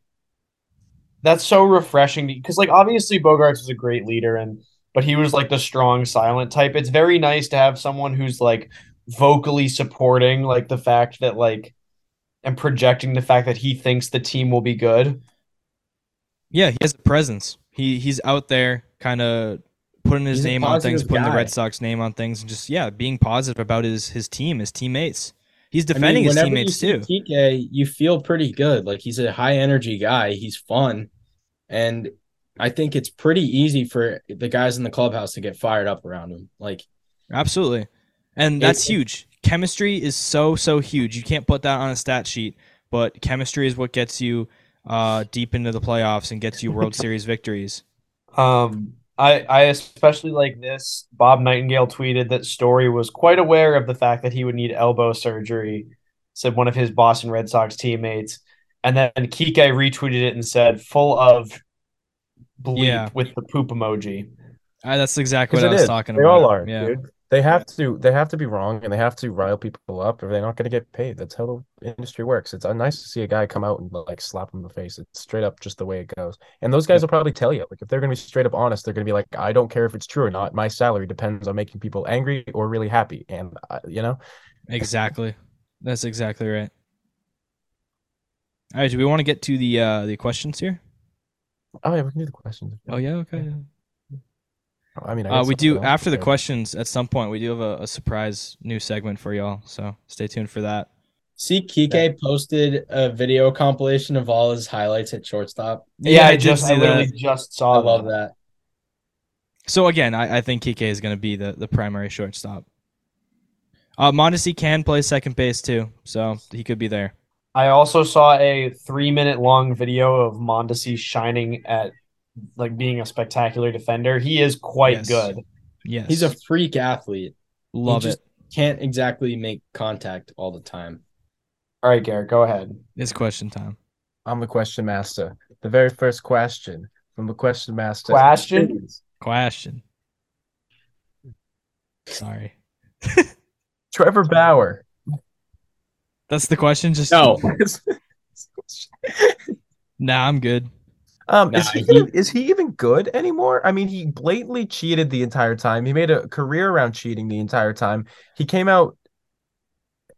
Speaker 3: that's so refreshing because like obviously Bogaerts was a great leader and but he was like the strong silent type. It's very nice to have someone who's like vocally supporting like the fact that like and projecting the fact that he thinks the team will be good.
Speaker 1: yeah, he has a presence. He he's out there, kind of putting his
Speaker 4: He's
Speaker 1: name on things,
Speaker 4: positive
Speaker 1: putting the. Red Sox name on things, and just yeah, being positive about his his team, his teammates. He's
Speaker 4: I mean,
Speaker 1: defending his
Speaker 4: whenever
Speaker 1: teammates
Speaker 4: you
Speaker 1: too.
Speaker 4: see TK, you feel pretty good. Like he's a high energy guy. He's fun, and I think it's pretty easy for the guys in the clubhouse to get fired up around him. Like
Speaker 1: Absolutely. And that's
Speaker 4: It-
Speaker 1: huge. Chemistry is so so huge. You can't put that on a stat sheet, but chemistry is what gets you uh, deep into the playoffs and gets you World Series victories.
Speaker 3: Um, I I especially like this. Bob Nightingale tweeted that Story was quite aware of the fact that he would need elbow surgery. Said one of his Boston Red Sox teammates, and then Kike retweeted it and said, "Full of bleep
Speaker 1: Yeah.
Speaker 3: with the poop emoji."
Speaker 1: Uh, that's exactly what I was
Speaker 2: is.
Speaker 1: talking
Speaker 2: They
Speaker 1: about.
Speaker 2: all are,
Speaker 1: Yeah.
Speaker 2: dude. They have to. They have to be wrong, and they have to rile people up, or they're not going to get paid. That's how the industry works. It's uh, nice to see a guy come out and like slap him in the face. It's straight up just the way it goes. And those guys will probably tell you, like, if they're going to be straight up honest, they're going to be like, I don't care if it's true or not. My salary depends on making people angry or really happy, and uh, you know,
Speaker 1: Exactly. That's exactly right. All right, do we want to get to the uh, the questions here?
Speaker 2: oh yeah, we can do the questions.
Speaker 1: Oh yeah, okay.
Speaker 2: I mean, I
Speaker 1: Uh, we do
Speaker 2: else
Speaker 1: after the
Speaker 2: prepared.
Speaker 1: questions at some point. We do have a, a surprise new segment for y'all, so stay tuned for that.
Speaker 4: see, Kike posted a video compilation of all his highlights at shortstop.
Speaker 3: Yeah, I
Speaker 1: did
Speaker 3: just I literally
Speaker 1: that.
Speaker 3: just
Speaker 4: I
Speaker 3: saw
Speaker 4: love that.
Speaker 1: So again, I, I think Kike is going to be the, the primary shortstop. Uh, Mondesi can play second base too, so he could be there.
Speaker 3: I also saw a three minute long video of Mondesi shining at like being a spectacular defender. He is quite
Speaker 1: Yes.
Speaker 3: good.
Speaker 1: Yes,
Speaker 4: He's a freak athlete.
Speaker 1: love
Speaker 4: he just
Speaker 1: it.
Speaker 4: can't exactly make contact all the time.
Speaker 3: All right, Garrett, go ahead.
Speaker 1: It's question time.
Speaker 2: I'm the question master. The very first question from the question master.
Speaker 3: Question?
Speaker 1: Question. Sorry,
Speaker 2: Trevor Bauer.
Speaker 1: that's the question. Just
Speaker 4: No,
Speaker 1: Nah, I'm good.
Speaker 2: Um,
Speaker 4: Nah,
Speaker 2: is he,
Speaker 4: he-
Speaker 2: even- is he even good anymore? I mean, he blatantly cheated the entire time. He made a career around cheating the entire time. He came out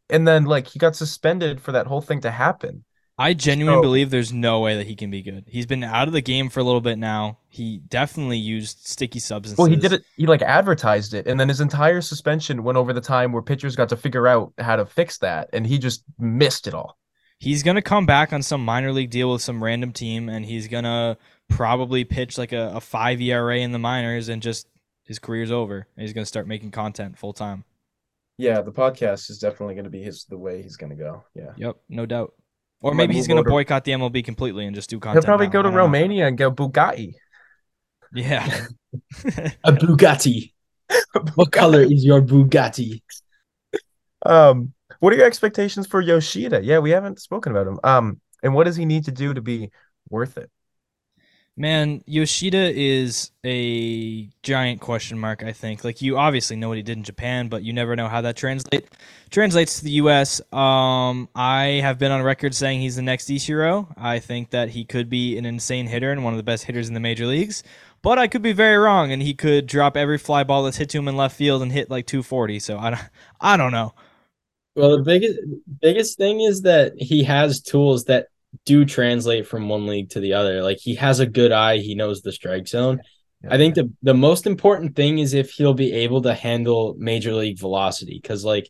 Speaker 2: and then like he got suspended for that whole thing to happen.
Speaker 1: I genuinely
Speaker 2: So-
Speaker 1: believe there's no way that he can be good. He's been out of the game for a little bit now. He definitely used sticky substances.
Speaker 2: Well, he did it. He like advertised it, and then his entire suspension went over the time where pitchers got to figure out how to fix that, and he just missed it all.
Speaker 1: He's gonna come back on some minor league deal with some random team, and he's gonna probably pitch like a, a five ERA in the minors, and just his career's over. And he's gonna start making content full time.
Speaker 2: Yeah, the podcast is definitely going to be his the way he's going to go. Yeah,
Speaker 1: Yep, no doubt. Or maybe he's gonna boycott the MLB completely and just do content.
Speaker 2: he'll probably
Speaker 1: now.
Speaker 2: go to
Speaker 1: don't know.
Speaker 2: Romania and go Bugatti.
Speaker 1: Yeah.
Speaker 4: a Bugatti. What color is your Bugatti?
Speaker 2: Um, what are your expectations for Yoshida? Yeah, we haven't spoken about him. Um, and what does he need to do to be worth it?
Speaker 1: Man, Yoshida is a giant question mark, I think. Like you obviously know what he did in Japan, but you never know how that translate translates to the US. Um I have been on record saying he's the next Ichiro. I think that he could be an insane hitter and one of the best hitters in the major leagues. But I could be very wrong and he could drop every fly ball that's hit to him in left field and hit like 240. So I don't I don't know.
Speaker 4: Well, the biggest biggest thing is that he has tools that do translate from one league to the other. Like he has a good eye, he knows the strike zone. I think the the most important thing is if he'll be able to handle major league velocity cuz like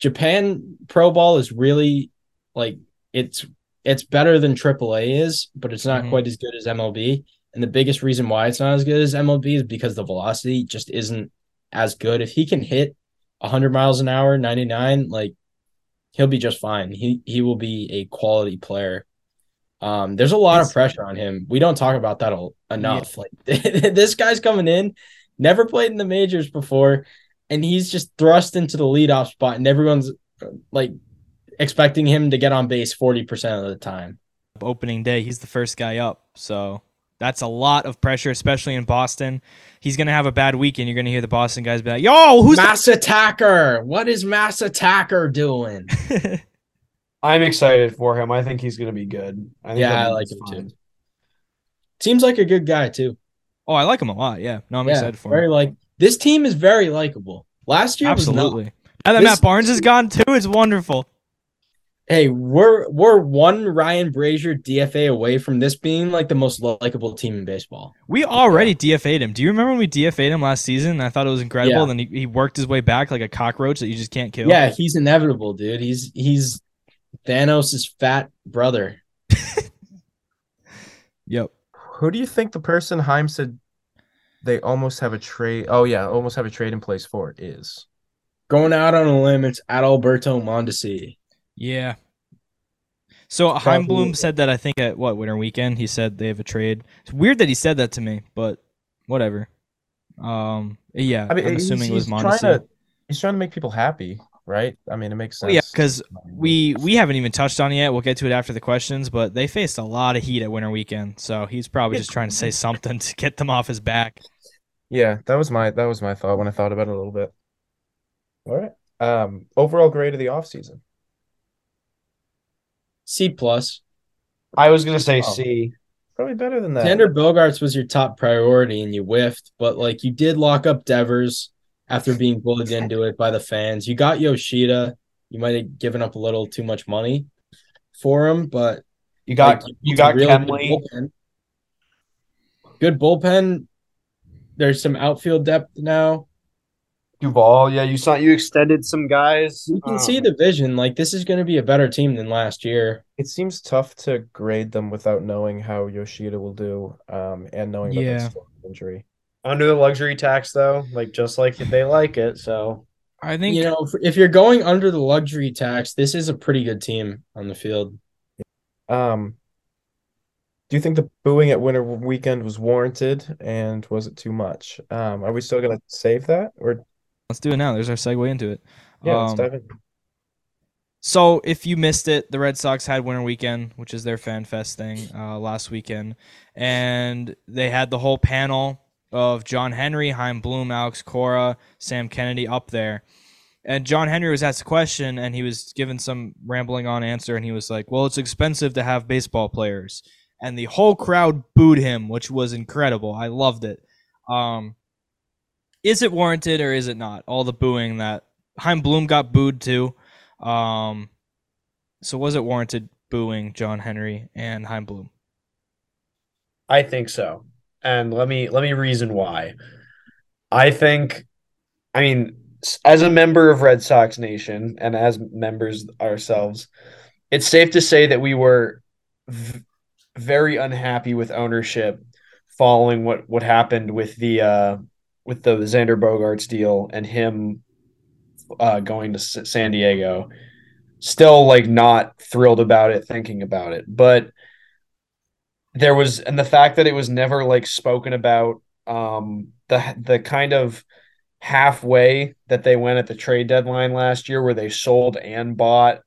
Speaker 4: Japan Pro Ball is really like it's it's better than AAA is, but it's not
Speaker 1: Mhm.
Speaker 4: quite as good as MLB. And the biggest reason why it's not as good as MLB is because the velocity just isn't as good. If he can hit 100 miles an hour, 99, like he'll be just fine. He he will be a quality player. Um, there's a lot of pressure on him. We don't talk about that a- enough. Like this guy's coming in, never played in the majors before, and he's just thrust into the leadoff spot, and everyone's like expecting him to get on base 40% of the time.
Speaker 1: Opening day, he's the first guy up. So that's a lot of pressure, especially in Boston. He's gonna have a bad week, and you're gonna hear the Boston guys be like, "Yo, who's
Speaker 4: Masataka? What is Masataka doing?
Speaker 3: I'm excited for him. I think he's going to be good. I think
Speaker 4: Yeah, I like him
Speaker 3: fine.
Speaker 4: too. Seems like a good guy too.
Speaker 1: Oh, I like him a lot. Yeah, no, I'm
Speaker 4: yeah,
Speaker 1: excited for
Speaker 4: very
Speaker 1: him.
Speaker 4: like this team is very likable. Last year was not.
Speaker 1: Absolutely. Now that
Speaker 4: This-
Speaker 1: Matt Barnes is gone too, it's wonderful.
Speaker 4: Hey, we're we're one Ryan Brasier DFA away from this being like the most likable team in baseball.
Speaker 1: We already DFA'd him. Do you remember when we DFA'd him last season? I thought it was incredible.
Speaker 4: Yeah.
Speaker 1: Then he, he worked his way back like a cockroach that you just can't kill.
Speaker 4: Yeah, he's inevitable, dude. He's he's Thanos' fat brother.
Speaker 1: Yep.
Speaker 2: Who do you think the person Chaim said they almost have a trade? Oh yeah, almost have a trade in place for is.
Speaker 4: Going out on a limb, it's Adalberto Mondesi.
Speaker 1: Yeah. So
Speaker 4: Probably-
Speaker 1: Chaim Bloom said that I think at what winter weekend he said they have a trade. It's weird that he said that to me, but whatever. Um. Yeah.
Speaker 2: I mean,
Speaker 1: I'm assuming it was
Speaker 2: he's trying to he's trying to make people happy, right? I mean, it makes sense.
Speaker 1: Well, yeah, because we we haven't even touched on it yet. We'll get to it after the questions, but they faced a lot of heat at winter weekend, so he's probably just trying to say something to get them off his back.
Speaker 2: Yeah, that was my that was my thought when I thought about it a little bit. All right. Um, overall grade of the offseason.
Speaker 4: C plus.
Speaker 3: I was gonna say
Speaker 2: Oh.
Speaker 3: C.
Speaker 2: Probably better than that.
Speaker 4: Xander Bogaerts was your top priority and you whiffed, but like you did lock up Devers after being bullied into it by the fans. You got Yoshida. You might have given up a little too much money for him, but
Speaker 3: You got
Speaker 4: like,
Speaker 3: you
Speaker 4: built
Speaker 3: got
Speaker 4: really good bullpen. Good bullpen. There's some outfield depth now.
Speaker 3: Duvall. Yeah, you saw you extended some guys.
Speaker 4: You can
Speaker 3: Um,
Speaker 4: see the vision. Like this is going to be a better team than last year.
Speaker 2: It seems tough to grade them without knowing how Yoshida will do, um, and knowing about
Speaker 1: Yeah.
Speaker 2: that injury.
Speaker 3: under the luxury tax though, like just like they like it. So
Speaker 1: I think
Speaker 4: You know, if- if you're going under the luxury tax, this is a pretty good team on the field.
Speaker 2: Um, do you think the booing at winter weekend was warranted, and was it too much? Um, are we still gonna save that, or
Speaker 1: let's do it now. There's our segue into it.
Speaker 2: yeah, let's
Speaker 1: Um,
Speaker 2: dive in.
Speaker 1: So, if you missed it, the Red Sox had Winter Weekend, which is their fan fest thing, uh, last weekend, and they had the whole panel of John Henry, Chaim Bloom, Alex Cora, Sam Kennedy up there. And John Henry was asked a question, and he was given some rambling on answer, and he was like, "Well, it's expensive to have baseball players," and the whole crowd booed him, which was incredible. I loved it. Um, is it warranted or is it not? All the booing that Chaim Bloom got booed too. Um, so was it warranted booing John Henry and Chaim Bloom?
Speaker 3: I think so. And let me let me reason why. I think I mean as a member of Red Sox Nation and as members ourselves, it's safe to say that we were v- very unhappy with ownership following what what happened with the uh with the Xander Bogaerts deal and him uh going to San Diego. Still like not thrilled about it thinking about it. But there was and the fact that it was never like spoken about um the the kind of halfway that they went at the trade deadline last year where they sold and bought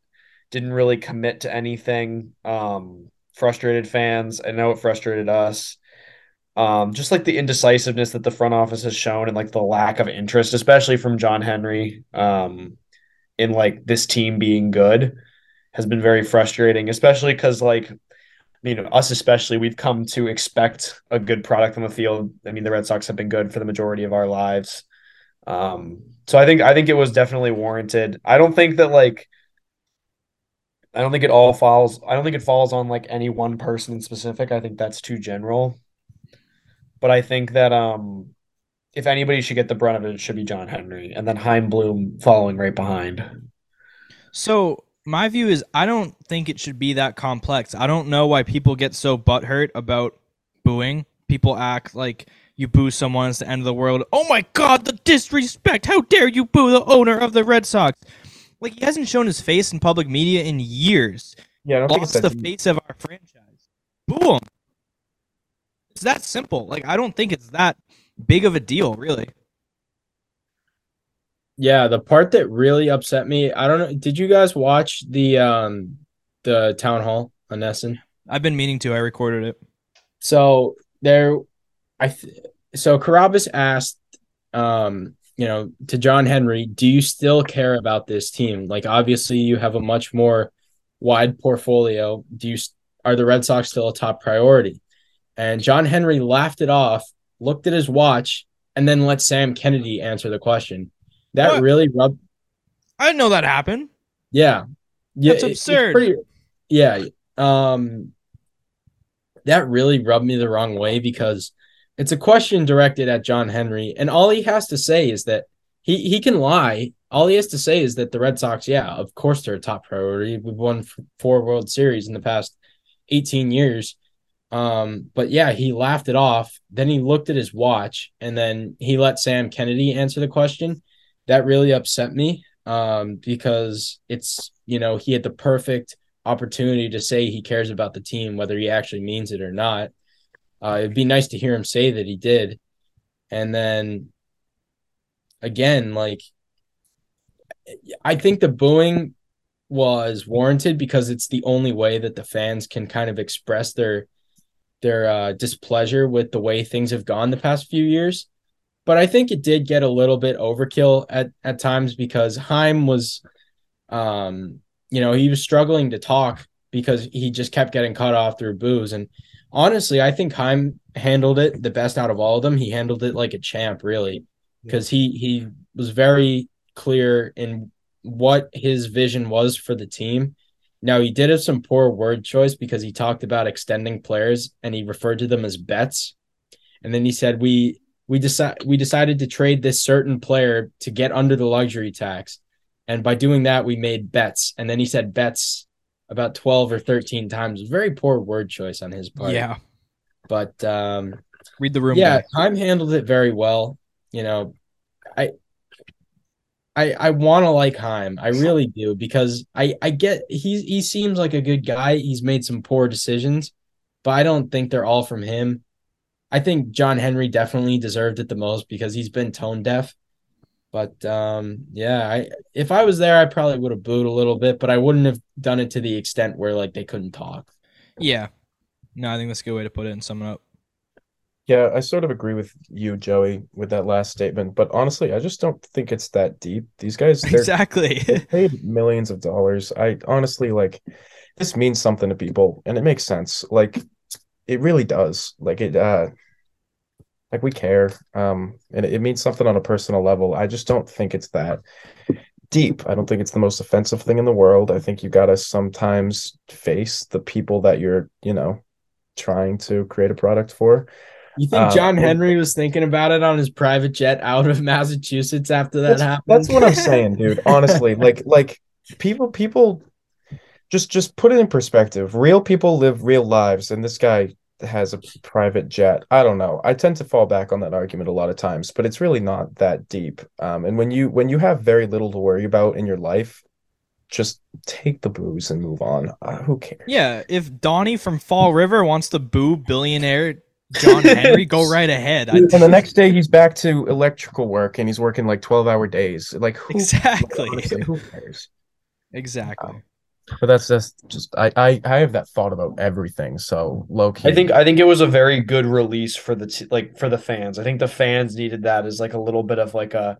Speaker 3: didn't really commit to anything um frustrated fans i know it frustrated us um just like the indecisiveness that the front office has shown and like the lack of interest especially from john henry um in like this team being good has been very frustrating especially because like you know, us especially, we've come to expect a good product on the field. I mean, the Red Sox have been good for the majority of our lives. Um, so I think I think it was definitely warranted. I don't think that like I don't think it all falls I don't think it falls on like any one person in specific. I think that's too general. But I think that um if anybody should get the brunt of it, it should be John Henry and then Chaim Bloom following right behind.
Speaker 1: So my view is I don't think it should be that complex. I don't know why people get so butthurt about booing. People act like you boo someone, it's the end of the world. Oh my god, the disrespect! How dare you boo the owner of the Red Sox? Like he hasn't shown his face in public media in years.
Speaker 2: Yeah, I don't
Speaker 1: Lost the face of our franchise. Boo him. It's that simple. Like I don't think it's that big of a deal, really.
Speaker 4: Yeah, the part that really upset me, I don't know. Did you guys watch the um the town hall on NESN?
Speaker 1: I've been meaning to. I recorded it.
Speaker 4: So there, I th- so Carabas asked, um, you know, to John Henry, do you still care about this team? Like, obviously, you have a much more wide portfolio. Do you are the Red Sox still a top priority? And John Henry laughed it off, looked at his watch, and then let Sam Kennedy answer the question. That
Speaker 1: What?
Speaker 4: really rubbed.
Speaker 1: I didn't know that happened.
Speaker 4: Yeah. Yeah,
Speaker 1: That's
Speaker 4: it- it's
Speaker 1: absurd.
Speaker 4: pretty- yeah, um, that really rubbed me the wrong way because it's a question directed at John Henry, and all he has to say is that he he can lie. All he has to say is that the Red Sox, yeah, of course they're a top priority. We've won four World Series in the past eighteen years. Um, but yeah, he laughed it off. Then he looked at his watch, and then he let Sam Kennedy answer the question. That really upset me um, because it's you know he had the perfect opportunity to say he cares about the team, whether he actually means it or not. Uh, it'd be nice to hear him say that he did. And then again, like I think the booing was warranted because it's the only way that the fans can kind of express their their uh, displeasure with the way things have gone the past few years. But I think it did get a little bit overkill at at times because Chaim was um you know, he was struggling to talk because he just kept getting cut off through booze. And honestly, I think Chaim handled it the best out of all of them. He handled it like a champ, really, because he he was very clear in what his vision was for the team. Now he did have some poor word choice because he talked about extending players and he referred to them as bets. And then he said we we decide we decided to trade this certain player to get under the luxury tax. And by doing that, we made bets. And then he said bets about 12 or 13 times. Very poor word choice on his part.
Speaker 1: Yeah.
Speaker 4: But um,
Speaker 1: Read the room.
Speaker 4: yeah,
Speaker 1: guy.
Speaker 4: Chaim handled it very well. You know, I I I want to like Chaim. I really do because I I get he he seems like a good guy. He's made some poor decisions, but I don't think they're all from him. I think John Henry definitely deserved it the most because he's been tone deaf. But um, yeah, I if I was there, I probably would have booed a little bit, but I wouldn't have done it to the extent where like they couldn't talk.
Speaker 1: Yeah. No, I think that's a good way to put it and sum it up.
Speaker 2: Yeah, I sort of agree with you, Joey, with that last statement. But honestly, I just don't think it's that deep. These guys,
Speaker 1: Exactly.
Speaker 2: they paid millions of dollars. I honestly like this means something to people, and it makes sense. Like it really does. Like it, uh, like we care. Um, and it, it means something on a personal level. I just don't think it's that deep. I don't think it's the most offensive thing in the world. I think you gotta sometimes face the people that you're, you know, trying to create a product for.
Speaker 4: You think
Speaker 2: Uh,
Speaker 4: John
Speaker 2: and-
Speaker 4: Henry was thinking about it on his private jet out of Massachusetts after that
Speaker 2: that's,
Speaker 4: happened?
Speaker 2: that's what I'm saying, dude. Honestly, like like people people just just put it in perspective. Real people live real lives, and this guy has a private jet. I don't know. I tend to fall back on that argument a lot of times, but it's really not that deep. Um, and when you when you have very little to worry about in your life, just take the booze and move on. Uh, who cares?
Speaker 1: Yeah, if Donnie from Fall River wants to boo billionaire John Henry, go right ahead. I,
Speaker 2: And the next day he's back to electrical work and he's working like 12 hour days. Like who,
Speaker 1: exactly.
Speaker 2: honestly, who cares?
Speaker 1: Exactly.
Speaker 2: Um, but that's just just I, I I have that thought about everything. So low key.
Speaker 3: I think I think it was a very good release for the t- like for the fans. I think the fans needed that as like a little bit of like a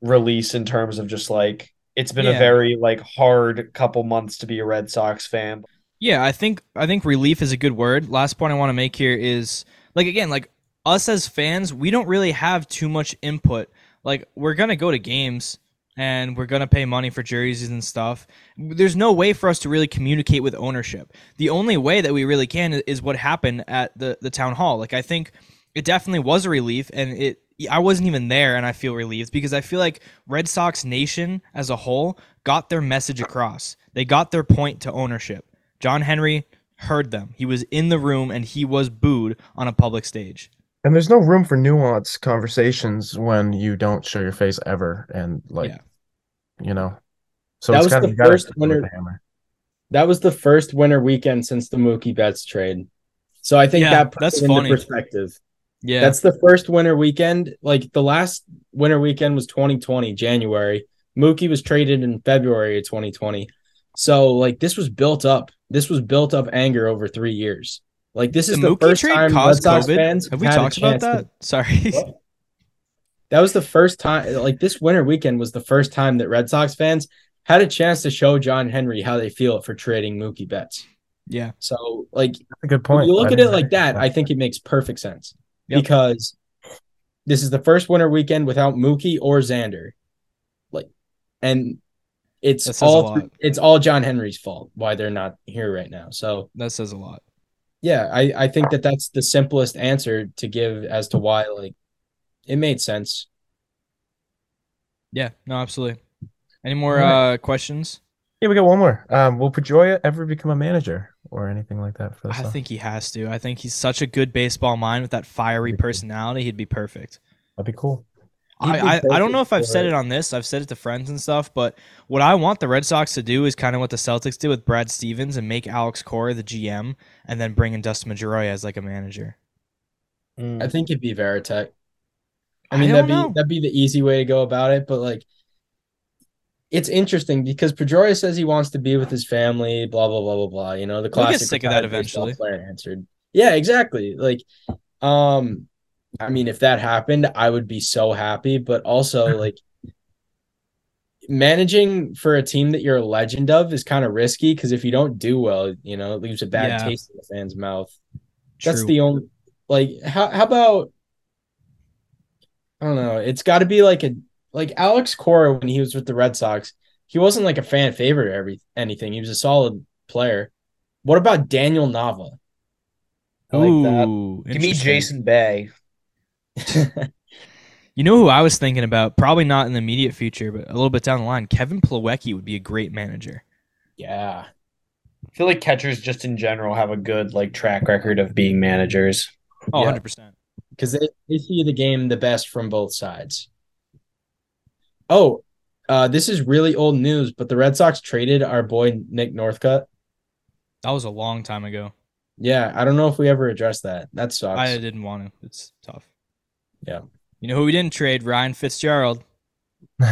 Speaker 3: release in terms of just like it's been
Speaker 1: Yeah.
Speaker 3: a very like hard couple months to be a Red Sox fan.
Speaker 1: Yeah, I think I think relief is a good word. Last point I want to make here is like again, like us as fans, we don't really have too much input. Like we're gonna go to games and we're gonna pay money for jerseys and stuff. There's no way for us to really communicate with ownership. The only way that we really can is what happened at the the town hall. Like I think it definitely was a relief, and it I wasn't even there, and I feel relieved because I feel like Red Sox Nation as a whole got their message across. They got their point to ownership. John Henry heard them. He was in the room and he was booed on a public stage.
Speaker 2: and there's no room for nuanced conversations when you don't show your face ever and like
Speaker 1: Yeah.
Speaker 2: you know. So
Speaker 4: That
Speaker 2: it's
Speaker 4: was
Speaker 2: kind
Speaker 4: the
Speaker 2: of
Speaker 4: first
Speaker 2: hit with
Speaker 4: winner-
Speaker 2: the.
Speaker 4: That was the first winter weekend since the Mookie Betts trade. So I think
Speaker 1: Yeah,
Speaker 4: that puts
Speaker 1: that's
Speaker 4: it into perspective.
Speaker 1: Yeah.
Speaker 4: That's the first winter weekend. Like the last winter weekend was 2020, January. Mookie was traded in February of 2020. So like this was built up. This was built up anger over three years. Like this is
Speaker 1: the
Speaker 4: the, first time Red
Speaker 1: caused
Speaker 4: Sox
Speaker 1: COVID.
Speaker 4: fans
Speaker 1: Have we
Speaker 4: had a
Speaker 1: talked about
Speaker 4: chance to-
Speaker 1: that? Sorry.
Speaker 4: What? that was the first time. Like this winter weekend was the first time that Red Sox fans had a chance to show John Henry how they feel for trading Mookie Betts.
Speaker 1: yeah.
Speaker 4: So like
Speaker 2: That's a good
Speaker 4: when
Speaker 2: point.
Speaker 4: you look at it like that, I think it makes perfect sense
Speaker 1: Yep.
Speaker 4: because this is the first winter weekend without Mookie or Xander. Like, and it's
Speaker 1: That says a
Speaker 4: all
Speaker 1: lot.
Speaker 4: it's all John Henry's fault why they're not here right now. So
Speaker 1: That says a lot.
Speaker 4: yeah, I I think that that's the simplest answer to give as to why like it made sense.
Speaker 1: Yeah, no, absolutely. Any more
Speaker 2: Alright.
Speaker 1: uh questions?
Speaker 2: Yeah, we got one more. Um, will Pedroia ever become a manager or anything like that for the
Speaker 1: I
Speaker 2: Sox?
Speaker 1: think he has to. I think he's such a good baseball mind with that fiery personality. He'd be perfect.
Speaker 2: that'd be cool.
Speaker 4: He'd be
Speaker 1: I, I, I don't know if I've said it on this. I've said it to friends and stuff, but what I want the Red Sox to do is kind of what the Celtics did with Brad Stevens and make Alex Cora the GM and then bring in Dustin Pedroia as like a manager.
Speaker 4: I think it'd be Varitek. I
Speaker 1: I
Speaker 4: mean,
Speaker 1: don't
Speaker 4: that'd be
Speaker 1: know.
Speaker 4: that'd be the easy way to go about it, but like it's interesting because Pedroia says he wants to be with his family, blah blah blah blah blah. You know, the
Speaker 1: He'll get
Speaker 4: classic
Speaker 1: sick of that eventually.
Speaker 4: Player answered. Yeah, exactly. Like, um, I mean, if that happened, I would be so happy. But also, like, managing for a team that you're a legend of is kind of risky because if you don't do well, you know, it leaves a bad
Speaker 1: Yeah.
Speaker 4: taste in the fans' mouth. That's the only like how how about I don't know. It's got to be like a like Alex Cora when he was with the Red Sox. He wasn't like a fan favorite or every anything. He was a solid player. What about Daniel Nava?
Speaker 3: I like that.
Speaker 1: Ooh,
Speaker 3: Give me. Jason Bay.
Speaker 1: You know who I was thinking about? Probably not in the immediate future, but a little bit down the line. Kevin Plawecki would be a great manager.
Speaker 4: yeah.
Speaker 3: I feel like catchers just in general have a good like track record of being managers.
Speaker 1: Oh,
Speaker 4: Yeah.
Speaker 1: 100%.
Speaker 4: Because they, they see the game the best from both sides. Oh, uh, this is really old news, but the Red Sox traded our boy Nick Northcut.
Speaker 1: That was a long time ago.
Speaker 4: Yeah, I don't know if we ever addressed that. That sucks.
Speaker 1: I didn't want to. It's tough.
Speaker 4: Yeah.
Speaker 1: You know who we didn't trade? Ryan Fitzgerald.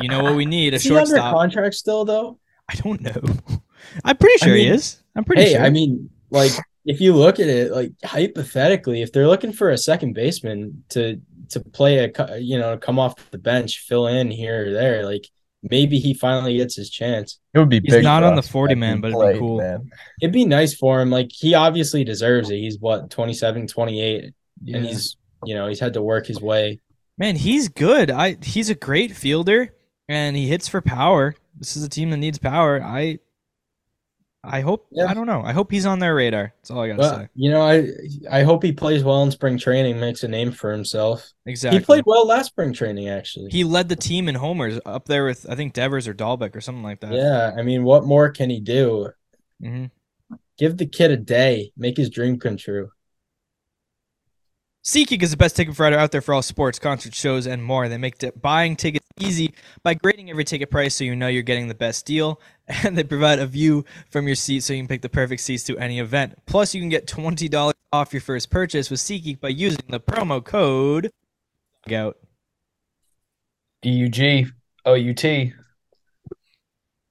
Speaker 1: You know what we need? A
Speaker 4: Is he under contract still though?
Speaker 1: I don't know. I'm pretty
Speaker 4: I
Speaker 1: sure he is. I'm pretty
Speaker 4: hey,
Speaker 1: sure.
Speaker 4: I mean, like if you look at it, like hypothetically, if they're looking for a second baseman to to play a, you know, come off the bench, fill in here or there, like maybe he finally gets his chance.
Speaker 2: It would be
Speaker 1: He's not on the 40 man,
Speaker 2: he
Speaker 1: but it'd be cool.
Speaker 2: Man.
Speaker 4: It'd be nice for him. Like he obviously deserves it. He's what 27, 28,
Speaker 1: Yeah.
Speaker 4: and he's you know he's had to work his way.
Speaker 1: Man, he's good. I he's a great fielder and he hits for power. This is a team that needs power. I I hope
Speaker 4: Yeah.
Speaker 1: I don't know. I hope he's on their radar. That's all I gotta
Speaker 4: Well,
Speaker 1: say.
Speaker 4: you know, I I hope he plays well in spring training, makes a name for himself.
Speaker 1: Exactly.
Speaker 4: He played well last spring training, actually.
Speaker 1: He led the team in homers up there with I think Devers or Dalbec or something like that.
Speaker 4: yeah, I mean, what more can he do?
Speaker 1: hmm
Speaker 4: Give the kid a day, make his dream come true.
Speaker 1: SeatGeek is the best ticket provider out there for all sports, concerts, shows, and more. They make buying tickets easy by grading every ticket price so you know you're getting the best deal. And they provide a view from your seat so you can pick the perfect seats to any event. Plus, you can get $20 off your first purchase with SeatGeek by using the promo code out.
Speaker 3: D U G O U T.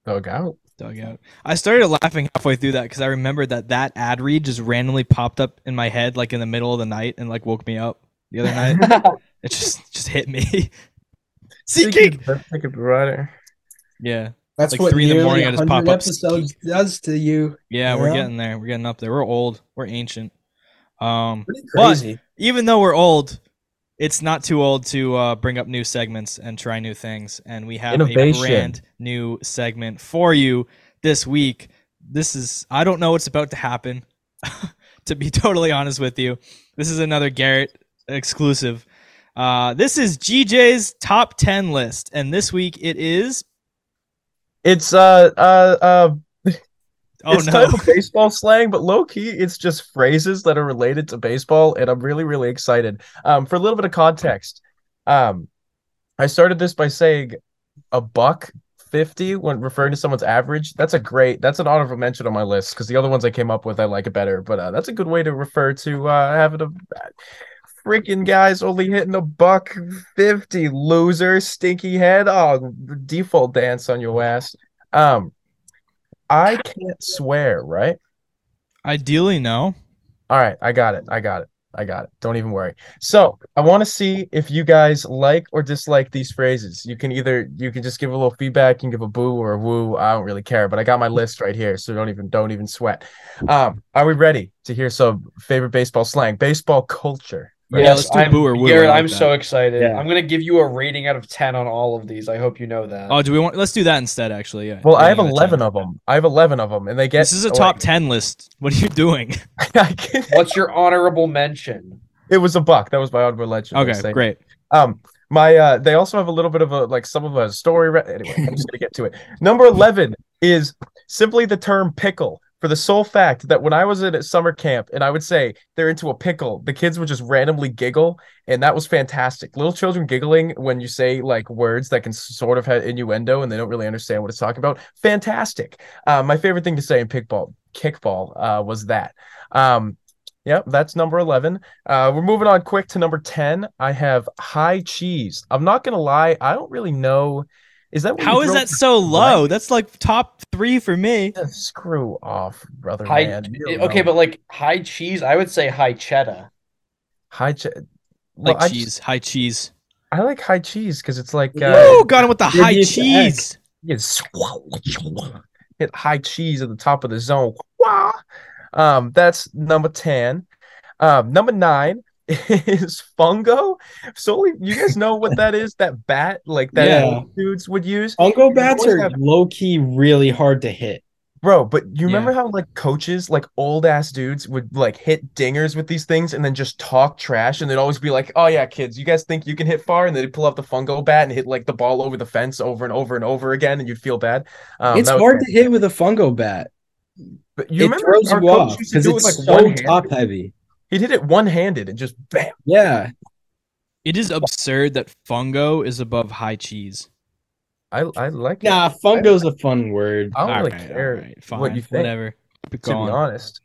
Speaker 2: Dug out.
Speaker 1: Dugout. I started laughing halfway through that because I remembered that that ad read just randomly popped up in my head like in the middle of the night and like woke me up the other night. it just just hit me. SeatGeek.
Speaker 2: Best ticket provider.
Speaker 1: Yeah.
Speaker 4: That's
Speaker 1: Like
Speaker 4: what
Speaker 1: three in the morning, I just pop up
Speaker 4: episodes does to you.
Speaker 1: Yeah, we're
Speaker 4: Yeah.
Speaker 1: getting there. We're getting up there. We're old. We're ancient. Um,
Speaker 4: Pretty
Speaker 1: But-
Speaker 4: crazy.
Speaker 1: even though we're old, it's not too old to uh, bring up new segments and try new things. And we have
Speaker 2: Innovation.
Speaker 1: a brand new segment for you this week. This is I don't know what's about to happen. to be totally honest with you, this is another Garrett exclusive. Uh, this is GJ's top ten list, and this week it is.
Speaker 2: It's uh uh uh
Speaker 1: Oh
Speaker 2: it's
Speaker 1: no!
Speaker 2: titled baseball slang, but low key, it's just phrases that are related to baseball, and I'm really, really excited. Um, for a little bit of context, um, I started this by saying a buck fifty when referring to someone's average. That's a great. That's an honorable mention on my list because the other ones I came up with I like it better, but uh, that's a good way to refer to uh, having a freaking guys only hitting a buck fifty. Loser, stinky head. Oh, default dance on your ass. Um. I can't swear, right?
Speaker 1: Ideally, no.
Speaker 2: All right, I got it. I got it. I got it. Don't even worry. So, I want to see if you guys like or dislike these phrases. You can either you can just give a little feedback, you can give a boo or a woo. I don't really care, but I got my list right here, so don't even don't even sweat. Um, are we ready to hear some favorite baseball slang? Baseball culture.
Speaker 1: Yeah, let's do
Speaker 3: I'm,
Speaker 1: boo or woo.
Speaker 3: Garrett,
Speaker 1: I like
Speaker 3: I'm
Speaker 1: that.
Speaker 3: so excited.
Speaker 4: Yeah.
Speaker 3: I'm gonna give you a rating out of ten on all of these. I hope you know that.
Speaker 1: Oh, do we want? Let's do that instead. Actually, yeah.
Speaker 2: Well, I have 11 of them. I have 11 of them, and they get.
Speaker 1: This is a top
Speaker 2: wait.
Speaker 1: ten list. What are you doing?
Speaker 3: What's your honorable mention?
Speaker 2: it was a buck. That was my honorable legend.
Speaker 1: Okay, great.
Speaker 2: Um, my uh, they also have a little bit of a like some of a story. Re- anyway, I'm just gonna get to it. Number eleven is simply the term pickle. For the sole fact that when I was at summer camp and I would say they're into a pickle, the kids would just randomly giggle, and that was fantastic. Little children giggling when you say like words that can sort of have innuendo and they don't really understand what it's talking about. Fantastic. Uh, my favorite thing to say in pickball, kickball, uh, was that. Um, Yep, that's number 11. Uh, we're moving on quick to number 10. I have high cheese. I'm not going to lie. I don't really know. Is that what
Speaker 1: How
Speaker 2: you
Speaker 1: is
Speaker 2: throw
Speaker 1: that so
Speaker 2: what?
Speaker 1: low? That's like top three for me.
Speaker 2: Yeah, Screw off, brother
Speaker 3: High,
Speaker 2: man. You don't
Speaker 3: okay,
Speaker 2: know.
Speaker 3: but like high cheese, I would say high cheddar.
Speaker 2: high cheese. Well,
Speaker 1: Like
Speaker 2: I,
Speaker 1: cheese,
Speaker 2: just-
Speaker 1: high cheese.
Speaker 2: I like high cheese because it's like uh,
Speaker 1: Woo, got him with the high
Speaker 4: used to egg.
Speaker 1: cheese.
Speaker 2: it's hit high cheese at the top of the zone. Wah! Um, that's number 10. Um, number nine is fungo. So you guys know what that is? That bat, like that
Speaker 4: Yeah.
Speaker 2: dudes would use.
Speaker 4: Fungo bats are
Speaker 2: have-
Speaker 4: low key really hard to hit.
Speaker 2: Bro, but you remember
Speaker 1: Yeah.
Speaker 2: how like coaches, like old ass dudes, would like hit dingers with these things and then just talk trash, and they'd always be like, "Oh yeah, kids, you guys think you can hit far?" And they'd pull out the fungo bat and hit like the ball over the fence over and over and over again, and you'd feel bad. Um,
Speaker 4: it's hard to hit with a fungo bat.
Speaker 2: But you
Speaker 4: it
Speaker 2: remember
Speaker 4: throws you off because it's
Speaker 2: with,
Speaker 4: so top heavy.
Speaker 2: He'd hit it one handed and just bam.
Speaker 4: Yeah,
Speaker 1: It is absurd that fungo is above high cheese.
Speaker 2: I I like it.
Speaker 4: nah, fungo's a fun word.
Speaker 2: I don't really
Speaker 1: Alright,
Speaker 2: care
Speaker 1: alright, fine,
Speaker 2: what you think.
Speaker 1: Whatever. Keep
Speaker 2: to be honest.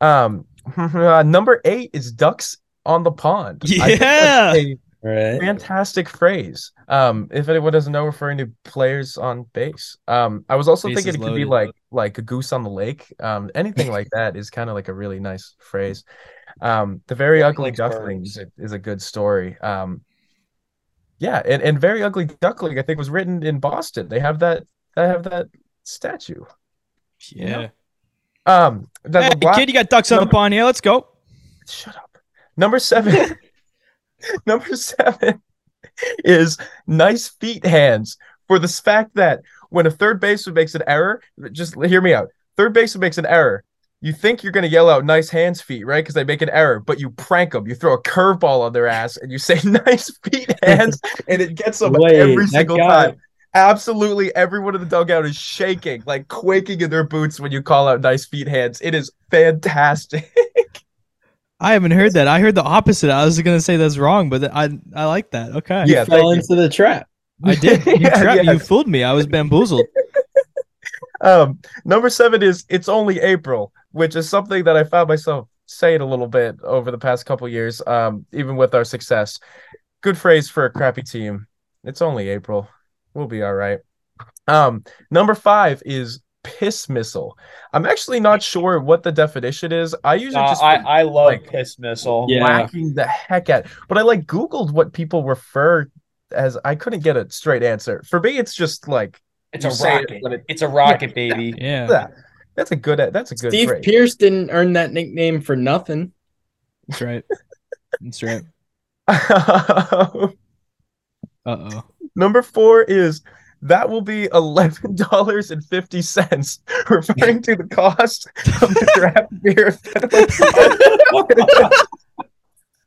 Speaker 2: Um, number eight is ducks on the pond.
Speaker 1: Yeah.
Speaker 2: that's
Speaker 4: Right.
Speaker 2: fantastic phrase. Um, if anyone doesn't know, referring to players on base. Um, I was also
Speaker 1: Bases
Speaker 2: thinking it could be
Speaker 1: loaded.
Speaker 2: like like a goose on the lake. Um, anything like that is kind of like a really nice phrase. Um, the very
Speaker 3: Nobody
Speaker 2: ugly
Speaker 3: likes
Speaker 2: duckling
Speaker 3: birds.
Speaker 2: is a, is a good story. Um, yeah, and, and very ugly duckling I think was written in Boston. They have that. They have that statue.
Speaker 1: Yeah.
Speaker 2: Um, that's
Speaker 1: Hey,
Speaker 2: a black-
Speaker 1: kid, you got ducks on the
Speaker 2: Number-
Speaker 1: pond here. Let's go.
Speaker 2: Shut up. Number seven. number seven is nice feet hands for the fact that when a third baseman makes an error, just hear me out. Third baseman makes an error. You think you're gonna yell out nice hands feet, right? Because they make an error, but you prank them. You throw a curveball on their ass and you say nice feet hands, and it gets them
Speaker 4: Wait,
Speaker 2: every single
Speaker 4: guy-
Speaker 2: time. Absolutely everyone in the dugout is shaking, like quaking in their boots when you call out nice feet hands. It is fantastic.
Speaker 1: I haven't heard that. I heard the opposite. I was gonna say that's wrong, but I I like that. Okay.
Speaker 2: Yeah,
Speaker 4: You fell
Speaker 2: thank
Speaker 4: into the trap.
Speaker 1: I did. You
Speaker 2: Yeah,
Speaker 1: trapped
Speaker 2: yeah.
Speaker 1: You fooled me. I was bamboozled.
Speaker 2: Um, number seven is it's only April, which is something that I found myself saying a little bit over the past couple years. Um, even with our success, good phrase for a crappy team. It's only April. We'll be all right. Um, number five is piss missile. I'm actually not sure what the definition is. I usually
Speaker 3: Uh,
Speaker 2: just
Speaker 3: I I love
Speaker 2: like-
Speaker 3: piss missile.
Speaker 4: Yeah.
Speaker 2: whacking the heck at, but I like Googled what people refer as. I couldn't get a straight answer. For me, it's just like
Speaker 3: It's
Speaker 2: you
Speaker 3: a
Speaker 2: say it
Speaker 3: rocket.
Speaker 2: it-
Speaker 3: It's a rocket, baby.
Speaker 1: Yeah.
Speaker 2: that. That's a good. That's a good
Speaker 4: Steve
Speaker 2: phrase.
Speaker 4: Pearce didn't earn that nickname for nothing.
Speaker 1: That's right. That's right. Uh oh.
Speaker 2: Number four is that will be eleven dollars and fifty cents, referring to the cost of the draft beer.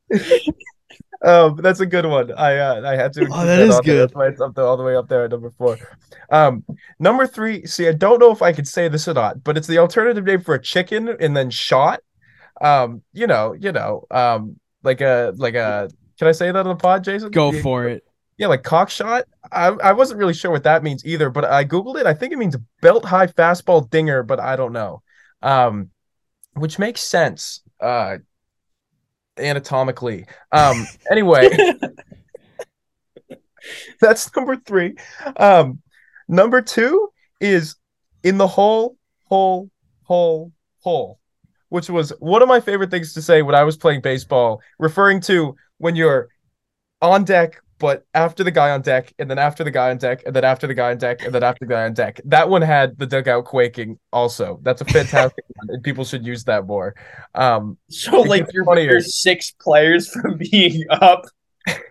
Speaker 2: um, that's a good one. I uh, I had to. include
Speaker 1: that is
Speaker 2: on there.
Speaker 1: good.
Speaker 2: That's why it's up there, all the way up there at number four. Um, number three. See, I don't know if I could say this or not, but it's the alternative name for a chicken and then shot. Um, you know, you know, um, like a like a. Can I say that on the pod, Jason?
Speaker 1: Go
Speaker 2: Yeah.
Speaker 1: for it.
Speaker 2: Yeah, like cock shot. I, I wasn't really sure what that means either, but I googled it. I think it means belt high fastball dinger, but I don't know. Um, which makes sense uh anatomically. Um, anyway, that's number three. Um, number two is in the hole, hole, hole, hole, which was one of my favorite things to say when I was playing baseball, referring to when you're on deck but after the guy on deck, and then after the guy on deck, and then after the guy on deck, and then after the guy on deck. That one had the dugout quaking. Also, that's a fantastic one, and people should use that more. Um,
Speaker 3: So like you're,
Speaker 2: funnier.
Speaker 3: six players from being up.